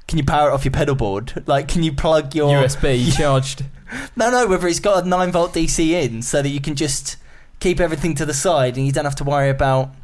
Can you power it off your pedal board? Like, can you plug your USB [LAUGHS] charged. No, no, whether it's got a 9 volt DC in so that you can just keep everything to the side and you don't have to worry about,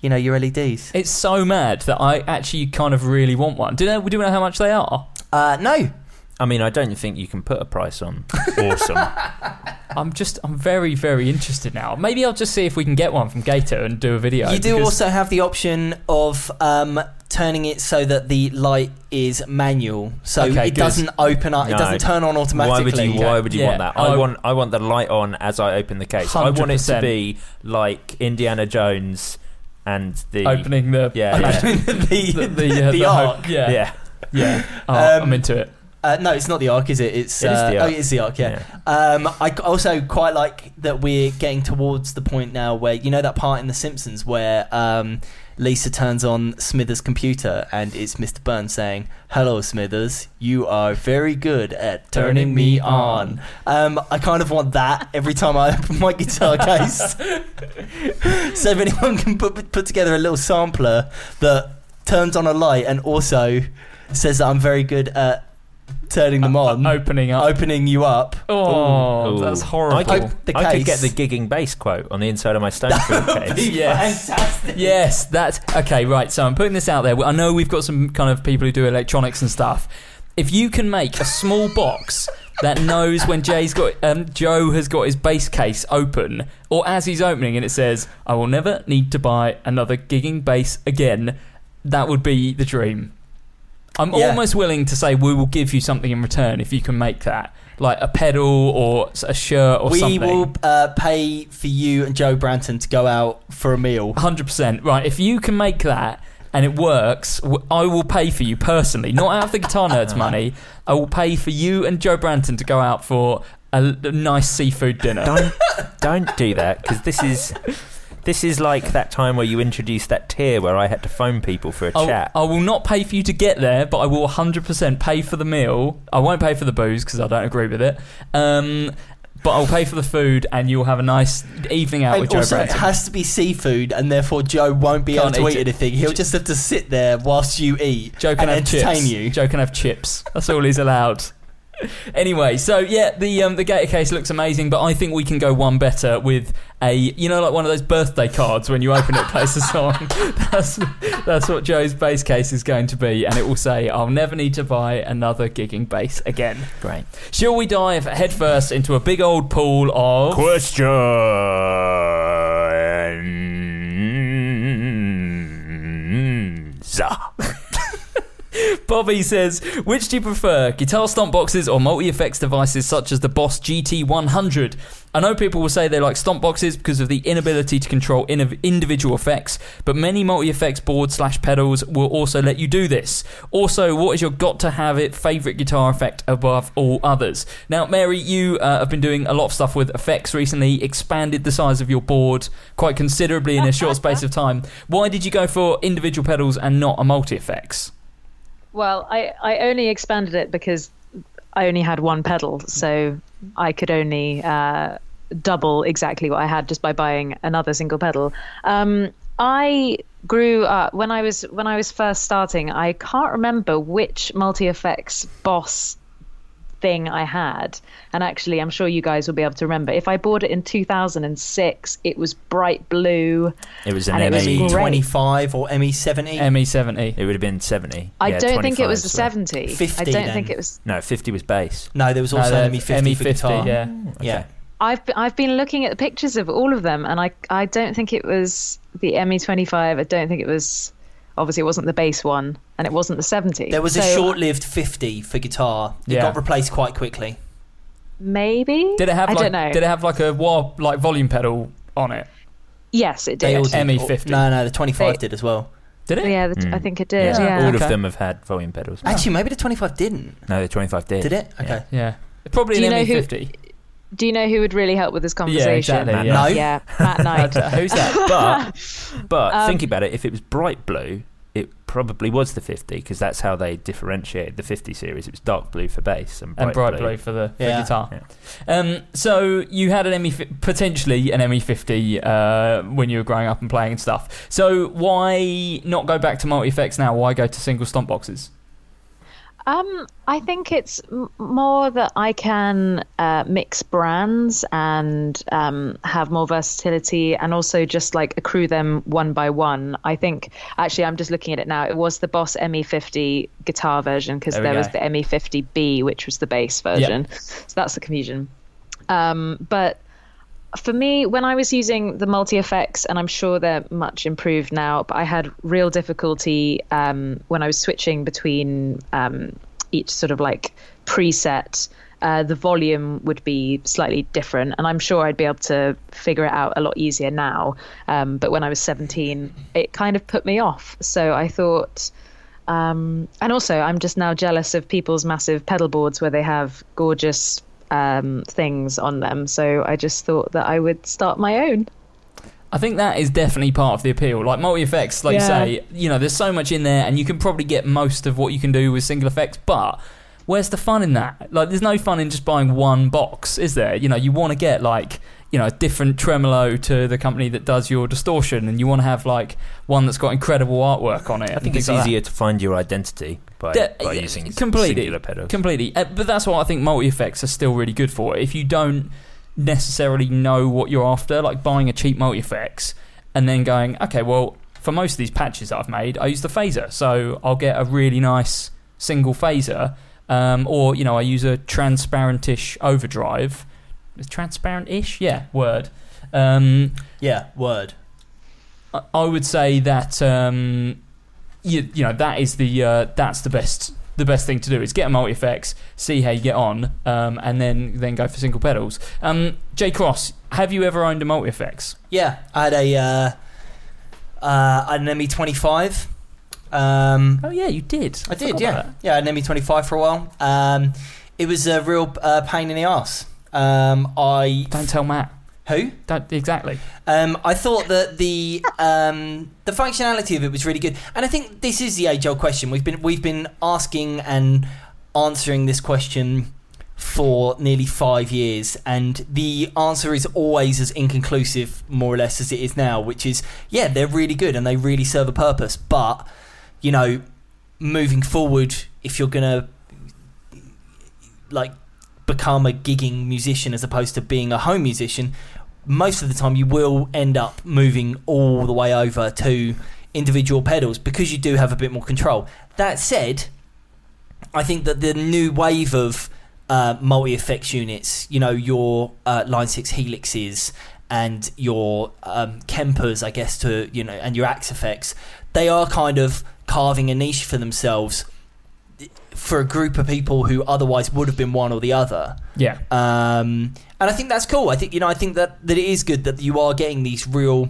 you know, your LEDs. It's so mad that I actually kind of really want one. Do you know? Do you know how much they are? Uh, no. I mean, I don't think you can put a price on. Awesome. [LAUGHS] I'm just, I'm very, very interested now. Maybe I'll just see if we can get one from Gator and do a video. You do because- also have the option of um, turning it so that the light is manual, so Okay, it good. doesn't open up. It No. doesn't turn on automatically. Why would you? Why would you Yeah. want that? Oh. I want. I want the light on as I open the case. I want it to 100%. be like Indiana Jones and the opening the Yeah, [LAUGHS] yeah. the the the, uh, the ho- ark. yeah, yeah. yeah. [LAUGHS] Oh, Um, I'm into it. Uh, no, it's not the ark, is it? It's It is uh, the Oh, it is the ark. Yeah. Um, I c- also quite like that we're getting towards the point now where you know that part in The Simpsons where um, Lisa turns on Smithers' computer and it's Mr. Burns saying, "Hello, Smithers. You are very good at turning me on." Um, I kind of want that every time I open my guitar case. [LAUGHS] so if anyone can put put together a little sampler that turns on a light and also says that I'm very good at turning them on, Opening up. opening you up. Oh, Ooh. that's horrible. I could, Open the I could get the gigging bass quote on the inside of my [LAUGHS] Stone Fruit case. Yes. Fantastic. Yes, that's okay. Right, so I'm putting this out there. I know we've got some kind of people who do electronics and stuff. If you can make a small box that knows when Jay's got um, Joe has got his bass case open, or as he's opening and it says, "I will never need to buy another gigging bass again," that would be the dream. I'm Yeah. almost willing to say we will give you something in return if you can make that, like a pedal or a shirt or we something. We will uh, pay for you and Joe Branton to go out for a meal. Hundred percent. Right. If you can make that and it works, I will pay for you personally, not out of the Guitar Nerds [LAUGHS] money. I will pay for you and Joe Branton to go out for a nice seafood dinner. don't don't do that because this is [LAUGHS] this is like that time where you introduced that tier where I had to phone people for a I'll- chat. I will not pay for you to get there, but I will 100% pay for the meal. I won't pay for the booze because I don't agree with it. Um, but I'll pay for the food, and you'll have a nice evening out And with Joe also, it has to be seafood, and therefore Joe won't be Can't able to eat eat anything. He'll just have to sit there whilst you eat Joe can and have entertain chips. you. Joe can have chips. That's all he's allowed. [LAUGHS] Anyway, so yeah, the um, the Gator case looks amazing, but I think we can go one better with a you know like one of those birthday cards when you open it, plays a song. [LAUGHS] That's that's what Joe's bass case is going to be, and it will say, "I'll never need to buy another gigging bass again." Great. Shall we dive headfirst into a big old pool of Questions. [LAUGHS] Bobby says, which do you prefer, guitar stomp boxes or multi-effects devices such as the Boss GT100? I know people will say they like stomp boxes because of the inability to control in- individual effects, but many multi-effects boards slash pedals will also let you do this. Also, what is your got-to-have-it favourite guitar effect above all others? Now, Mary, you uh, have been doing a lot of stuff with effects recently, expanded the size of your board quite considerably in a short space of time. Why did you go for individual pedals and not a multi-effects? Well, I, I only expanded it because I only had one pedal, so I could only uh, double exactly what I had just by buying another single pedal. Um, I grew up when I was when I was first starting. I can't remember which multi effects boss thing I had. And actually, I'm sure you guys will be able to remember. If I bought it in 2006, it was bright blue. It was an and it was ME great. 25 or ME 70. ME70. It would have been 70. I Yeah, don't think it was the as 70. 50 I don't then. think it was. No, 50 was bass. No, there was No, also the ME 50 for ME50, guitar. yeah. Mm, yeah. I've I've been looking at the pictures of all of them, and I I don't think it was the ME25. I don't think it was. Obviously, it wasn't the bass one, and it wasn't the 70. There was a short-lived 50 for guitar. It Yeah. got replaced quite quickly. Maybe. Did it have I like don't know. did it have like a wah like volume pedal on it? Yes, it did. all did. ME50. No, no, the 25 They- did as well. Did it? Yeah, the, I Mm. think it did. Yeah. All Okay. of them have had volume pedals. Actually, maybe the 25 didn't. No, the 25 did. Did it? Okay. Yeah. Probably Do you an ME50. Do you know who would really help with this conversation? exactly, Matt yeah. No. Yeah, [LAUGHS] Matt Knight. Who's that? But [LAUGHS] but Um, think about it. If it was bright blue, it probably was the 50 because that's how they differentiated the 50 series. It was dark blue for bass and bright, and bright blue, for the for Yeah. guitar. Um, so you had an ME potentially an ME50 uh, when you were growing up and playing and stuff. So why not go back to multi effects now? Why go to single stomp boxes? Um, I think it's more that I can uh, mix brands and um, have more versatility, and also just like accrue them one by one. I think actually, I'm just looking at it now. It was the Boss ME50 guitar version because There there was the ME50B, which was the bass version. So that's the confusion. Um, but for me, when I was using the multi effects, and I'm sure they're much improved now, but I had real difficulty um, when I was switching between um, each sort of like preset. Uh, the volume would be slightly different, and I'm sure I'd be able to figure it out a lot easier now. Um, but when I was 17, it kind of put me off. So I thought, um, and also I'm just now jealous of people's massive pedal boards where they have gorgeous um, things on them. So I just thought that I would start my own. I think that is definitely part of the appeal. Like multi effects, like Yeah. you say, you know, there's so much in there, and you can probably get most of what you can do with single effects. But where's the fun in that? Like, there's no fun in just buying one box, is there? You know, you want to get like you know a different tremolo to the company that does your distortion, and you want to have like one that's got incredible artwork on it. I think it's easier to find your identity by, by using completely, singular pedals. Completely, uh, but that's what I think multi effects are still really good for. If you don't necessarily know what you're after, like buying a cheap multi effects and then going, okay, well, for most of these patches that I've made, I use the phaser, so I'll get a really nice single phaser, um, or you know, I use a transparentish overdrive. Is transparent-ish? Yeah, word. Um, Yeah, word. I- I would say that um, you you know that is the uh, that's the best the best thing to do is get a multi effects, see how you get on, um, and then then go for single pedals. Um, J Cross, have you ever owned a multi effects? Yeah, I had a uh, uh, I had an ME25. Um, oh yeah, you did. I did. Yeah, yeah, I had an ME25 for a while. Um, it was a real uh, pain in the ass. Um, I don't tell Matt. Who? Don't exactly. Um, I thought that the um, the functionality of it was really good, and I think this is the age old question. We've been we've been asking and answering this question for nearly five years, and the answer is always as inconclusive, more or less, as it is now. Which is, yeah, they're really good and they really serve a purpose, but you know, moving forward, if you're gonna like become a gigging musician as opposed to being a home musician, most of the time you will end up moving all the way over to individual pedals because you do have a bit more control. That said, I think that the new wave of uh, multi effects units, you know, your uh, Line 6 Helixes and your um, Kempers, I guess, to, you know, and your Axe-Fx, they are kind of carving a niche for themselves for a group of people who otherwise would have been one or the other. Yeah. Um, and I think that's cool. I think you know I think that that it is good that you are getting these real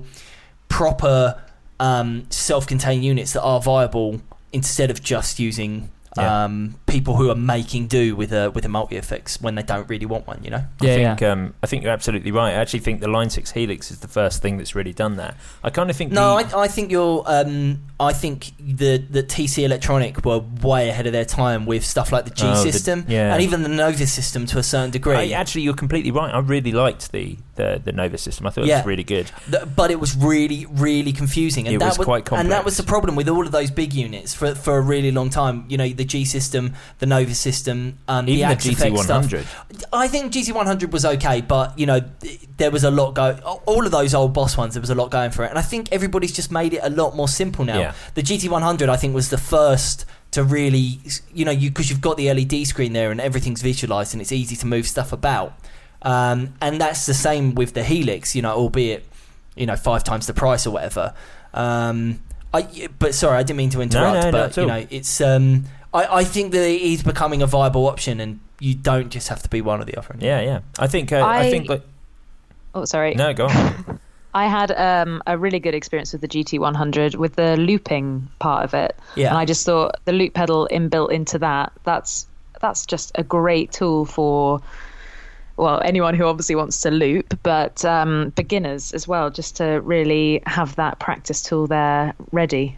proper um, self-contained units that are viable instead of just using Yeah. um, people who are making do with a with a multi effects when they don't really want one. You know. I think um, I think you're absolutely right. I actually think the Line Six Helix is the first thing that's really done that. I kind of think No, the, I, I think you're. Um, I think the the TC Electronic were way ahead of their time with stuff like the G Oh, the- system yeah. and even the Nova system to a certain degree. I- actually, you're completely right. I really liked the the, the Nova system. I thought it was really good. Th- but it was really, really confusing, and It that was quite complex. And that was the problem with all of those big units for for a really long time. You know, the G system the Nova system, um, Even the stuff. GT100. I think GT100 was okay, but you know there was a lot go. All of those old boss ones, there was a lot going for it, and I think everybody's just made it a lot more simple now. Yeah. The GT100, I think, was the first to really, you know, you because you've got the LED screen there and everything's visualized and it's easy to move stuff about. Um, and that's the same with the Helix, you know, albeit you know five times the price or whatever. Um, I, but sorry, I didn't mean to interrupt. no, not but you know, it's um, I, I think that he's becoming a viable option, and you don't just have to be one or the other. anymore. Yeah, yeah. I think. Uh, I, I- think. Like, Oh, sorry. no, go on. [LAUGHS] I had um, a really good experience with the GT100 with the looping part of it. Yeah. And I just thought the loop pedal inbuilt into that, that's that's just a great tool for well, anyone who obviously wants to loop, but um, beginners as well, just to really have that practice tool there ready.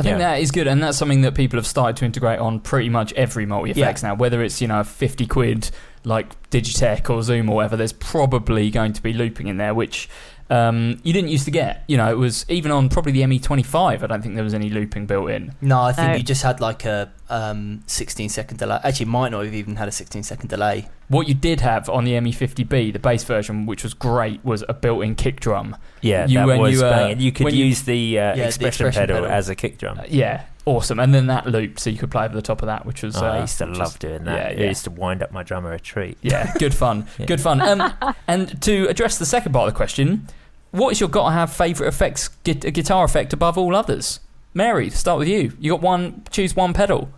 I think Yeah. that is good, and that's something that people have started to integrate on pretty much every multi effects now. Whether it's you know fifty quid like Digitech or Zoom or whatever, there's probably going to be looping in there, which um, you didn't used to get. You know, it was even on probably the ME25. I don't think there was any looping built in. No, I think No. you just had like a um, 16 second delay. Actually, might not have even had a 16 second delay. What you did have on the ME50B, the bass version, which was great, was a built-in kick drum. Yeah, You- that when was you, uh, banging. You could when you- use the, uh, the expression, expression pedal, pedal. as a kick drum. Uh, yeah, awesome. And then that looped, so you could play over the top of that, which was. Oh, uh, I used to love was- doing that. Yeah, It yeah. used to wind up my drummer a treat. Yeah, good fun. [LAUGHS] Yeah. Good fun. Um, [LAUGHS] and to address the second part of the question, what is your got to have favourite effects, gu- guitar effect above all others? Mary, start with you. You got one, choose one pedal.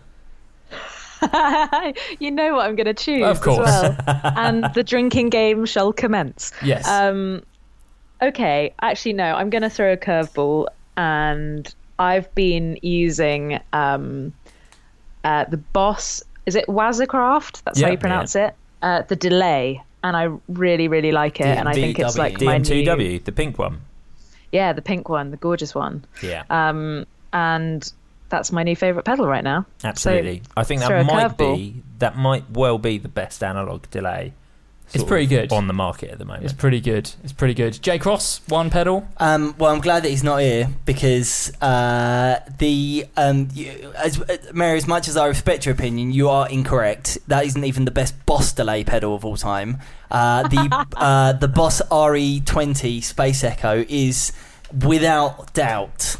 [LAUGHS] you know what I'm going to choose Of course. as well. [LAUGHS] and the drinking game shall commence. Yes. Um, okay, actually, no, I'm going to throw a curveball, and I've been using um, uh, the Boss. Is it Wazacraft? That's Yeah, how you pronounce it. Uh, the delay, and I really, really like it, and I think it's like my new, DM2W, the pink one. yeah, the pink one, the gorgeous one, Yeah, um, and that's my new favorite pedal right now. absolutely. I think that might curveball. be that might well be the best analog delay. It's pretty good. on the market at the moment. it's pretty good. It's pretty good. J Cross, one pedal. Um, well, I'm glad that he's not here because uh, the um, you, as uh, Mary, as much as I respect your opinion, you are incorrect. That isn't even the best Boss delay pedal of all time. Uh, the [LAUGHS] uh, the Boss RE20 Space Echo is without doubt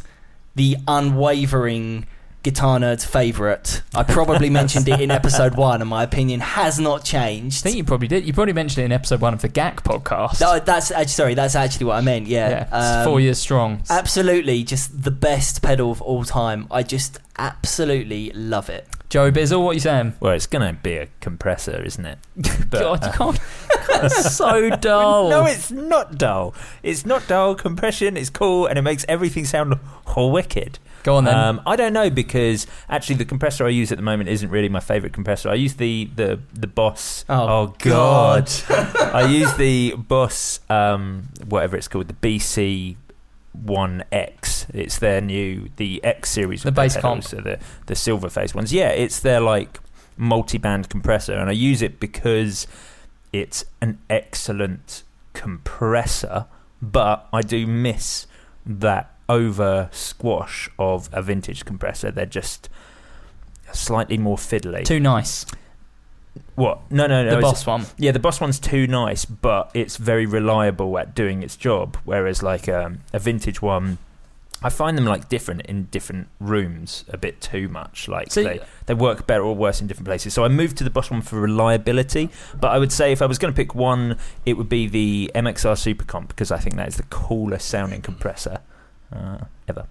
the unwavering guitar nerd's favourite. I probably mentioned it in [LAUGHS] episode one, and my opinion has not changed. I think you probably did. You probably mentioned it in episode one of the GAC podcast. No, that's actually sorry. That's actually what I meant. Yeah, yeah, Um, four years strong. Absolutely, just the best pedal of all time. I just absolutely love it. Joey Bizzle, what are you saying? well, it's going to be a compressor, isn't it? [LAUGHS] But, God, you uh, [LAUGHS] can't. It's so dull. No, it's not dull. It's not dull. Compression is cool, and it makes everything sound wicked. Go on then. Um, I don't know because actually the compressor I use at the moment isn't really my favorite compressor. I use the the the Boss. Oh, God! [LAUGHS] I use the Boss, um, whatever it's called, the BC. One X, it's their new the X series, The with their bass pedals, comp. so the the silver face ones. Yeah, it's their like multi-band compressor, and I use it because it's an excellent compressor, but I do miss that over squash of a vintage compressor. They're just slightly more fiddly. Too nice. what? No, no, no. the boss one. Yeah, the boss one's too nice, but it's very reliable at doing its job. Whereas like um, a vintage one. I find them like different in different rooms a bit too much. Like So- they, they work better or worse in different places. So I moved to the boss one for reliability. But I would say if I was going to pick one, it would be the MXR Super Comp because I think that is the coolest sounding compressor uh, ever.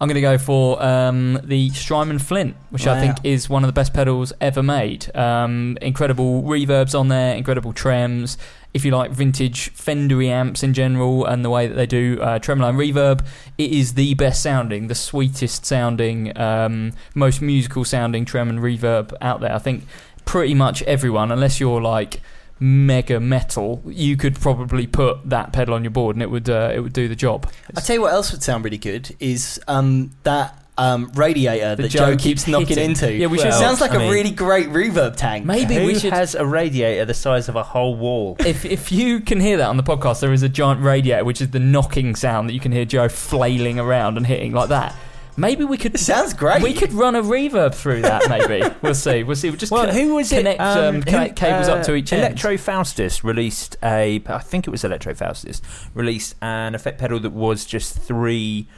I'm going to go for um, the Strymon Flint, which I think is one of the best pedals ever made. Um, incredible reverbs on there, incredible trems. If you like vintage Fendery amps in general and the way that they do uh, tremolo and reverb, it is the best sounding, the sweetest sounding, um, most musical sounding trem and reverb out there. I think pretty much everyone, unless you're like mega metal, you could probably put that pedal on your board and it would uh, it would do the job. I tell you what else would sound really good is um, that um, radiator The that Joe Joe keeps keeps knocking hitting. into. Yeah, we should- Well, sounds like I a mean- really great reverb tank. Maybe Who we should has a radiator the size of a whole wall? [LAUGHS] if if you can hear that on the podcast, there is a giant radiator, which is the knocking sound that you can hear Joe flailing around and hitting like that. Maybe we could. It sounds great. We could run a reverb through that. Maybe [LAUGHS] we'll see. We'll see. We'll just Well, who was connect, it? Um, um, connect who- cables uh, up to each end. Electro Faustus released a. I think it was Electro Faustus released an effect pedal that was just three.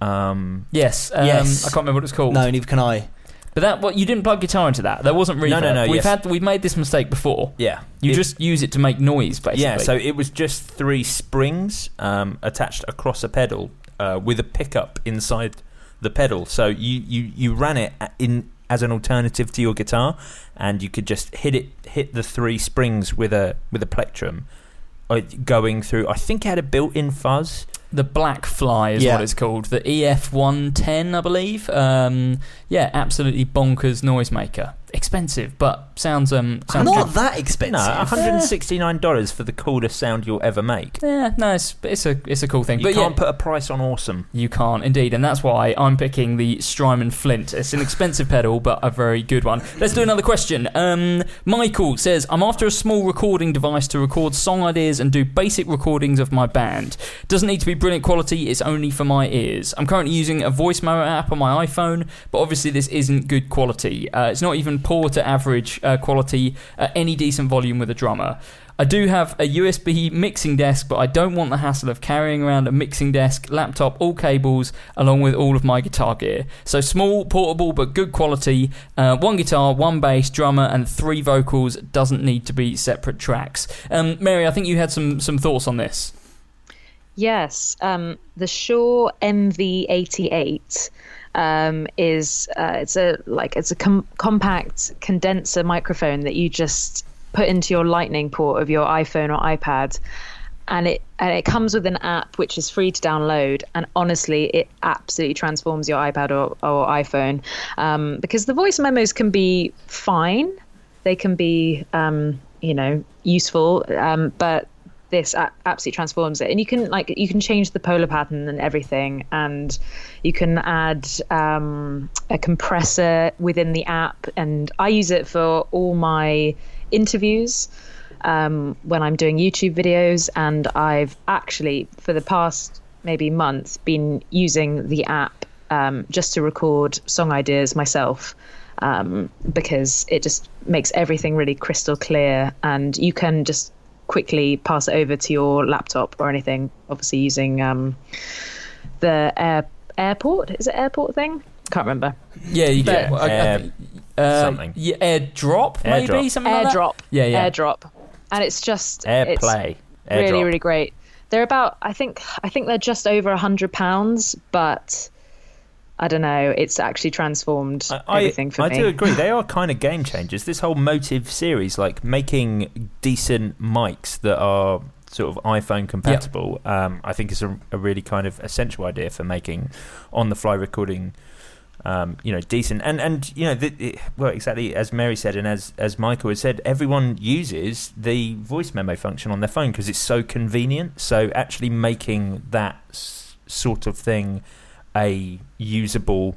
Um, Yes, um, Yes. I can't remember what it's called. No, neither can I. But that what you didn't plug guitar into that. There wasn't reverb. No, no, no, We've yes. had we've made this mistake before. yeah, You It- just use it to make noise, basically. yeah. So it was just three springs um, attached across a pedal uh, with a pickup inside the pedal. So you, you, you ran it in as an alternative to your guitar, and you could just hit it hit the three springs with a with a plectrum. uh, Going through, I think it had a built-in fuzz. the Black Fly is Yeah. what it's called. The EF one ten, I believe. Um, yeah, absolutely bonkers noisemaker. Expensive, but sounds um sounds Not good. that expensive. No, one hundred and sixty nine dollars for the coolest sound you'll ever make. Yeah, no, it's, it's a it's a cool thing. You but can't yeah, put a price on awesome. You can't, indeed, and that's why I'm picking the Strymon Flint. It's an expensive pedal, but a very good one. Let's do another question. Um, Michael says, I'm after a small recording device to record song ideas and do basic recordings of my band. Doesn't need to be brilliant quality, it's only for my ears. I'm currently using a voice memo app on my iPhone, but obviously this isn't good quality. Uh, it's not even poor to average uh, quality at any decent volume with a drummer. I do have a USB mixing desk, but I don't want the hassle of carrying around a mixing desk, laptop, all cables, along with all of my guitar gear. So small, portable, but good quality. Uh, one guitar, one bass, drummer, and three vocals. Doesn't need to be separate tracks. Um, Mary, I think you had some some thoughts on this. Yes, um, the Shure MV88 um, is uh, it's a like it's a com- compact condenser microphone that you just put into your Lightning port of your iPhone or iPad, and it and it comes with an app which is free to download. And honestly, it absolutely transforms your iPad or, or iPhone. Um, because the voice memos can be fine, they can be um, you know useful, um, but this absolutely transforms it. And you can like you can change the polar pattern and everything and you can add um, a compressor within the app. And i use it for all my interviews um, when i'm doing youtube videos. And i've actually for the past maybe month been using the app um, just to record song ideas myself um, because it just makes everything really crystal clear. And you can just quickly pass it over to your laptop or anything obviously using um, the air airport is it airport thing can't remember Yeah, you get Yeah, I- I uh, something. Yeah, AirDrop, maybe AirDrop. something like that? airdrop Yeah, yeah. airdrop and it's just it's Airplay. really really great they're about i think i think they're just over a hundred pounds but i don't know it's actually transformed I, everything for I me I do agree. [LAUGHS] They are kind of game changers. This whole MOTIV series, like making decent mics that are sort of iPhone compatible, um, I think is a, a really kind of essential idea for making on the fly recording. Um, you know, decent and and you know, the, it, well, exactly as Mary said, and as as Michael has said, everyone uses the voice memo function on their phone because it's so convenient. So actually making that s- sort of thing a usable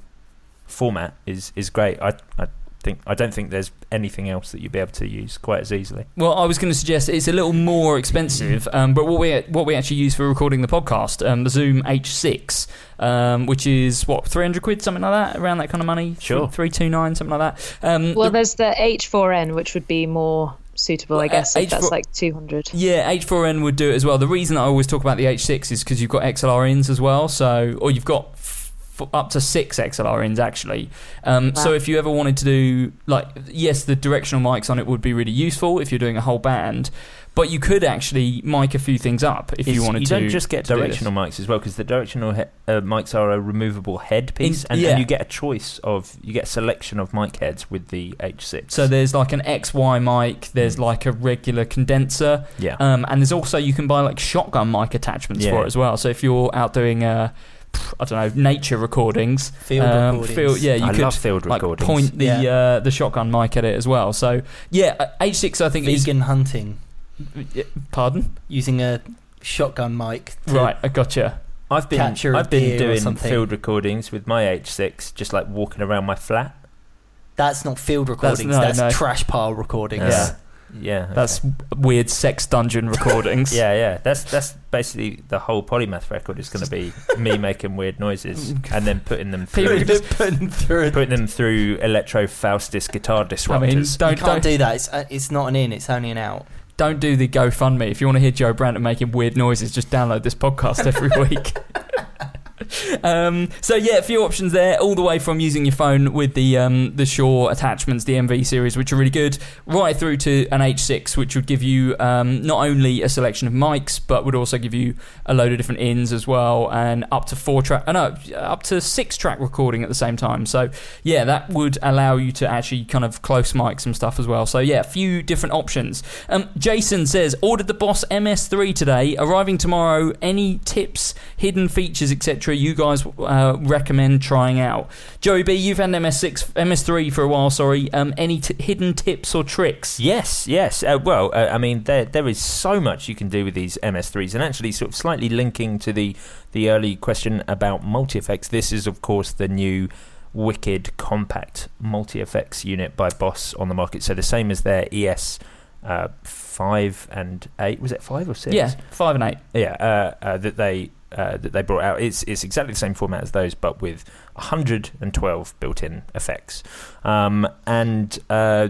format is is great. I I think I don't think there's anything else that you'd be able to use quite as easily. Well, I was going to suggest it's a little more expensive, um, but what we what we actually use for recording the podcast, um, the Zoom H6, um, which is what three hundred quid, something like that, around that kind of money. Sure. three two nine, something like that. Um, well the- there's the h4n which would be more suitable i Well, guess uh, if that's like 200 Yeah, H4n would do it as well. The reason I always talk about the H6 is because you've got XLR ins as well, so or you've got f- f- up to six XLR ins actually. Um, So if you ever wanted to do like, yes, the directional mics on it would be really useful if you're doing a whole band, but you could actually mic a few things up if you It's- wanted you to. don't just get to do this. directional mics as well because the directional he- uh, mics are a removable head piece, In- and, yeah. and you get a choice of you get a selection of mic heads with the H6. So there's like an XY mic, there's like a regular condenser, yeah, um, and there's also you can buy like shotgun mic attachments Yeah. for it as well. So if you're out doing uh, pff, I don't know nature recordings, Field um, recordings. field- yeah, you I could love field like recordings. point the Yeah. uh, the shotgun mic at it as well. So yeah, uh, H6 I think Vegan hunting pardon. using a shotgun mic. to- Right, I gotcha. I've been capture a I've been doing something. field recordings with my H6, just like walking around my flat. That's not field recordings. no, That's, no. trash pile recordings. Yeah. Yeah, okay. That's weird sex dungeon [LAUGHS] recordings. Yeah, yeah. That's that's basically the whole polymath record is going to be me [LAUGHS] making weird noises and then putting them through just putting through. putting them through electro Faustus guitar disruptors. I mean, You don't can't don't, do that. It's uh, it's not an in. It's only an out. don't do the GoFundMe. If you want to hear Joe Branton making weird noises, just download this podcast every [LAUGHS] week. Um, so yeah, a few options there, all the way from using your phone with the um, the Shure attachments, the MV series, which are really good, right through to an H6, which would give you um, not only a selection of mics, but would also give you a load of different ins as well, and up to four track, uh, no, up to six track recording at the same time. So yeah, that would allow you to actually kind of close mic some stuff as well. So yeah, a few different options. Um, Jason says ordered the Boss MS3 today, arriving tomorrow. Any tips, hidden features, etc. You guys uh, recommend trying out? Joey B, you've had MS6, MS3 for a while. Sorry. Um, any t- hidden tips or tricks? Yes, yes. Uh, well, uh, I mean, there there is so much you can do with these MS3s, and actually, sort of slightly linking to the the early question about multi effects. This is, of course, the new wicked compact multi effects unit by Boss on the market. So the same as their ES. Uh, five and eight was it five or six? Yeah, five and eight. yeah, uh, uh, that they uh, that they brought out. It's it's exactly the same format as those, but with 112 built-in effects. Um, and uh,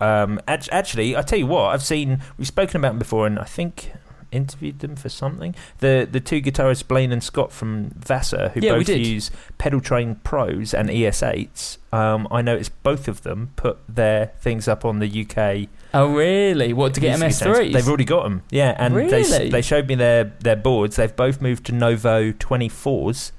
um, actually, I tell you what, I've seen we've spoken about them before, and I think interviewed them for something. The the two guitarists Blaine and Scott from Vassar, who Yeah, both use Pedal Train Pros and ES8s. Um, I noticed both of them put their things up on the UK Oh really? What to get music MS3s? They've already got them. Yeah, and they Really? s- they showed me their their boards. They've both moved to Novo 24s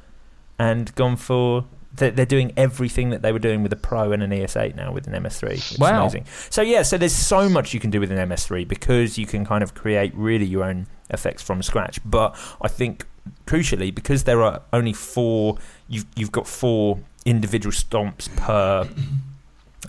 and gone for. They're, they're doing everything that they were doing with a Pro and an ES8 now with an MS3. Which Wow. amazing. So yeah, so there's so much you can do with an MS3 because you can kind of create really your own effects from scratch. But I think crucially because there are only four, you've you've got four individual stomps per.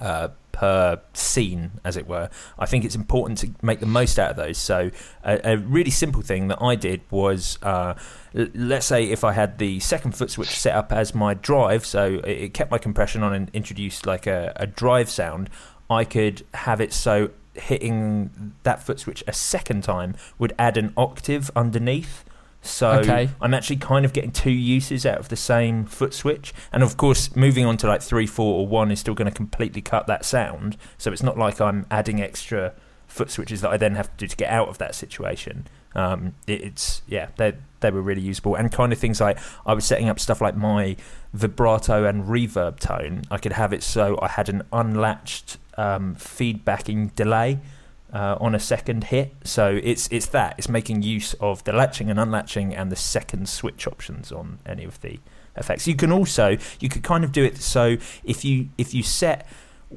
Uh, per scene, as it were. I think it's important to make the most out of those. So, a, a really simple thing that I did was, uh, l- let's say if I had the second foot switch set up as my drive, so it, it kept my compression on and introduced like a, a drive sound, I could have it so hitting that foot switch a second time would add an octave underneath. So Okay. I'm actually kind of getting two uses out of the same foot switch. And of course, moving on to like three, four, or one is still going to completely cut that sound. So it's not like I'm adding extra foot switches that I then have to do to get out of that situation. Um, it, it's yeah, they they were really usable and kind of things like I was setting up stuff like my vibrato and reverb tone. I could have it so I had an unlatched um, feedbacking delay uh, on a second hit. So it's it's that it's making use of the latching and unlatching and the second switch options on any of the effects. You can also you could kind of do it so if you if you set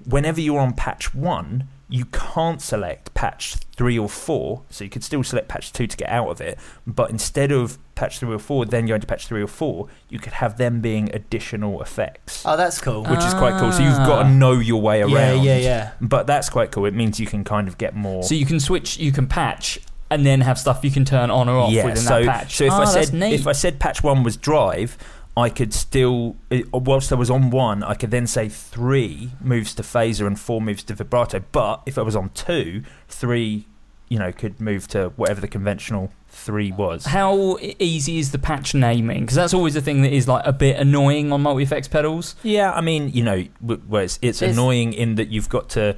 whenever you're on patch one. You can't select patch three or four, so you could still select patch two to get out of it. But instead of patch three or four, then going to patch three or four, you could have them being additional effects Oh, that's cool. which is quite cool. So you've Ah. got to know your way around. Yeah, yeah, yeah. But that's quite cool. It means you can kind of get more. So you can switch, you can patch, and then have stuff you can turn on or off yeah. within So, that patch. so if Ah, I that's said neat. if I said patch one was drive, I could still uh, whilst I was on one, I could then say three moves to phaser and four moves to vibrato. But if I was on two, three, you know, could move to whatever the conventional three was. How easy is the patch naming? Because that's always the thing that is like a bit annoying on multi effects pedals. Yeah, I mean, you know, w- whereas it's There's- annoying in that you've got to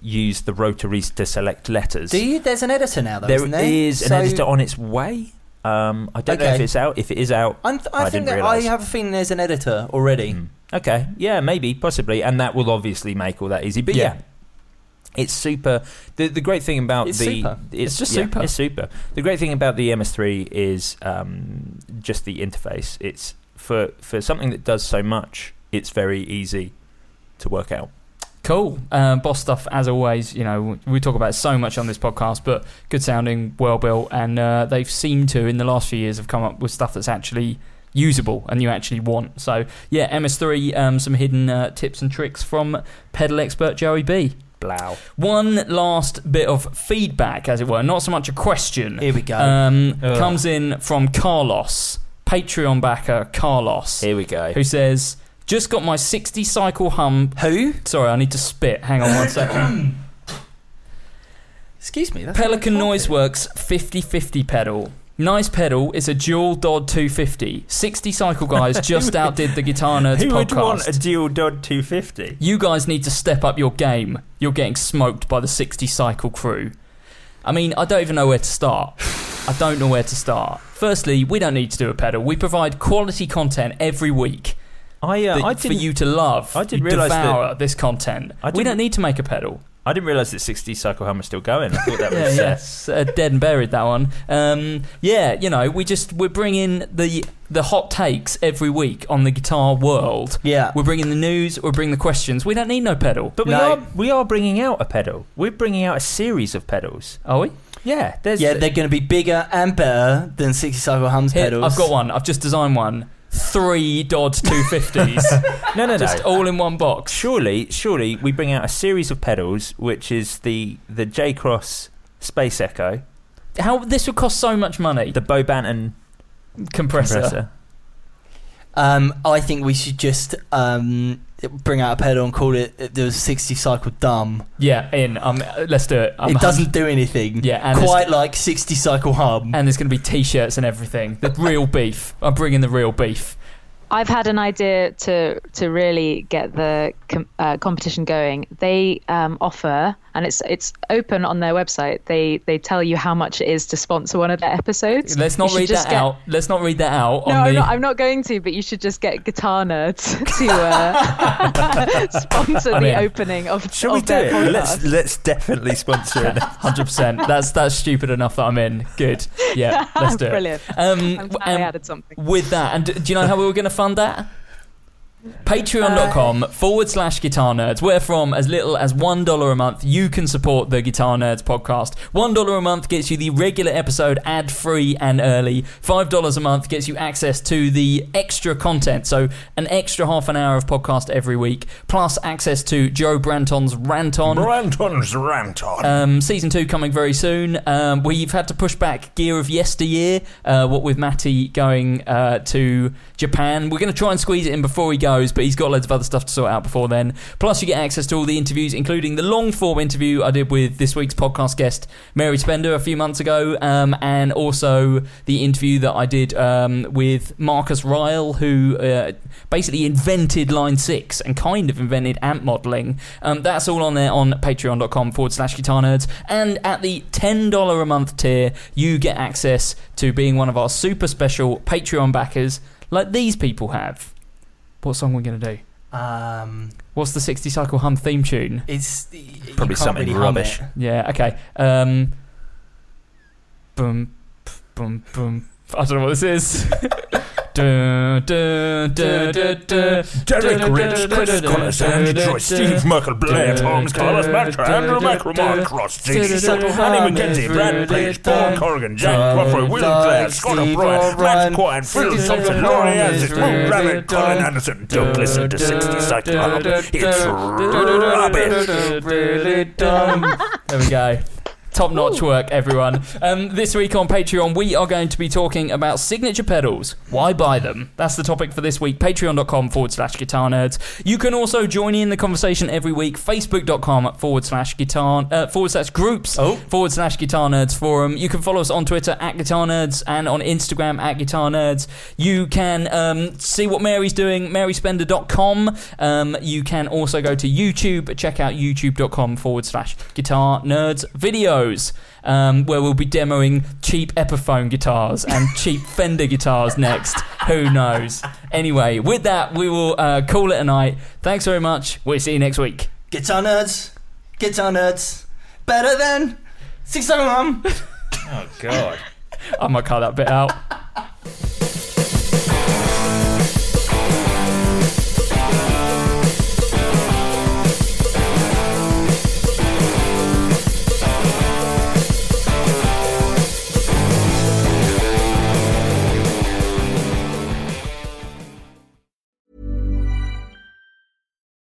use the rotaries to select letters. Do you? There's an editor now, though, there isn't there? There is an So- editor on its way. Um, I don't know if it's out. If it is out, I'm th- I, I think that. I have a feeling there's an editor already. Mm. Okay, yeah, maybe, possibly, and that will obviously make all that easy. But yeah, Yeah. it's super. The the great thing about It's the super. It's just yeah, super. It's super. The great thing about the MS3 is um, just the interface. It's for for something that does so much. It's very easy to work out. Cool. Uh, boss stuff, as always, you know, we talk about so much on this podcast, but good sounding, well built, and uh, they've seemed to, in the last few years, have come up with stuff that's actually usable and you actually want. So, yeah, MS3, um, some hidden uh, tips and tricks from pedal expert Joey B. Blow. One last bit of feedback, as it were, not so much a question. Here we go. Um, comes in from Carlos, Patreon backer Carlos, Here we go. who says, "Just got my 60 cycle hum." Who? Sorry, I need to spit. Hang on one second. [COUGHS] Excuse me. Pelican Noise Works 50-50 pedal. Nice pedal. It's a dual DOD 250. 60 cycle guys [LAUGHS] just outdid the Guitar Nerds [LAUGHS] Who would podcast. want a dual DOD 250? You guys need to step up your game. You're getting smoked by the 60 cycle crew. I mean, I don't even know where to start. I don't know where to start. Firstly, we don't need to do a pedal. We provide quality content every week I, uh, that- I for didn't, you to love. I didn't You realise that- devour this content. I We didn't- don't need to make a pedal. I didn't realise that 60 Cycle Hum was still going. I thought that [LAUGHS] was. yeah, uh, it's, uh, dead and buried that one. Um, yeah, you know, we just we're bringing the the hot takes every week on the guitar world. Yeah. We're bringing the news. We're bringing the questions. We don't need no pedal. But we No. are we are bringing out a pedal. We're bringing out a series of pedals. Are we? Yeah, there's Yeah, they're going to be bigger and better than 60 Cycle Hums Here, pedals. I've got one. I've just designed one. Three Dodd 250s. [LAUGHS] no, no, no. just all in one box. surely, surely we bring out a series of pedals, which is the the J Cross Space Echo, How this would cost so much money. the Bo Banton compressor. compressor. Um, I think we should just um, bring out a pedal and call it the 60 Cycle Dumb. Yeah, in. Um, let's do it. I'm it doesn't do anything. Yeah, and quite like 60 Cycle hub. And there's going to be t-shirts and everything. The real beef. I'm bringing the real beef. I've had an idea to to really get the com- uh, competition going. They um, offer, and it's it's open on their website. They they tell you how much it is to sponsor one of their episodes. Let's not should read that get- out. Let's not read that out. No, on I'm the, not, I'm not going to, but you should just get Guitar Nerds [LAUGHS] to uh, [LAUGHS] sponsor I'm the opening of, Shall of we do it? podcast. Let's let's definitely sponsor it. [LAUGHS] Hundred percent. That's that's stupid enough that I'm in. Good. Yeah, let's do Brilliant. it. Um, I'm glad added something. with that, and do you know how we were going to fund that? Patreon.com forward slash guitar nerds, where from as little as $1 a month you can support the Guitar Nerds podcast. $1 a month gets you the regular episode ad free and early. $5 a month gets you access to the extra content, so an extra half an hour of podcast every week, plus access to Joe Branton's Rant On. Branton's rant on. Um, season two coming very soon. Um, we've had to push back Gear of Yesteryear, uh, what with Matty going uh, to Japan. We're going to try and squeeze it in before he goes, but he's got loads of other stuff to sort out before then. Plus, you get access to all the interviews, including the long form interview I did with this week's podcast guest, Mary Spender, a few months ago, um, and also the interview that I did um, with Marcus Ryle, who uh, basically invented Line 6 and kind of invented amp modeling. Um, that's all on there on patreon.com forward slash guitar nerds. And at the $10 a month tier, you get access to being one of our super special Patreon backers like these people have. What song are we going to do? Um, What's the 60 Cycle Hum theme tune? it's you Probably can't something really hum rubbish. it. Yeah, okay. Um, boom, pf, boom, boom. I don't know what this is. [LAUGHS] Derek Rich, Chris dun, dun, Collins, dun, Andy dun, Troy, dun, Steve Merkel, Blair, Tom Carlos, Matt, Andrew McRomar, Cross, Stacey Sutton, Annie McKenzie, Brad Page, Paul Corrigan, Jack Crawford, Will Glass, Scott O'Brien, Matt Quine, Phil Thompson, Laurie Isaac, Lou Rabbit, Colin Anderson. Don't listen to 60 Cycle Hum. It's rubbish. Really dumb. There we go. Top notch work, everyone. Um, this week on Patreon, we are going to be talking about signature pedals. Why buy them? That's the topic for this week. Patreon.com forward slash guitar nerds. You can also join in the conversation every week. Facebook.com forward slash guitar uh, forward slash groups oh. forward slash guitar nerds forum. You can follow us on Twitter at guitar nerds and on Instagram at guitar nerds. You can um, see what Mary's doing, maryspender.com. Um, you can also go to YouTube, check out youtube.com forward slash guitar nerds videos. Um, where we'll be demoing cheap Epiphone guitars and [LAUGHS] cheap Fender guitars next. Who knows? Anyway, with that, we will uh, call it a night. Thanks very much. We'll see you next week. Guitar Nerds. Guitar Nerds. Better than 60 Cycle Hum. Oh God. I might cut that bit out. [LAUGHS]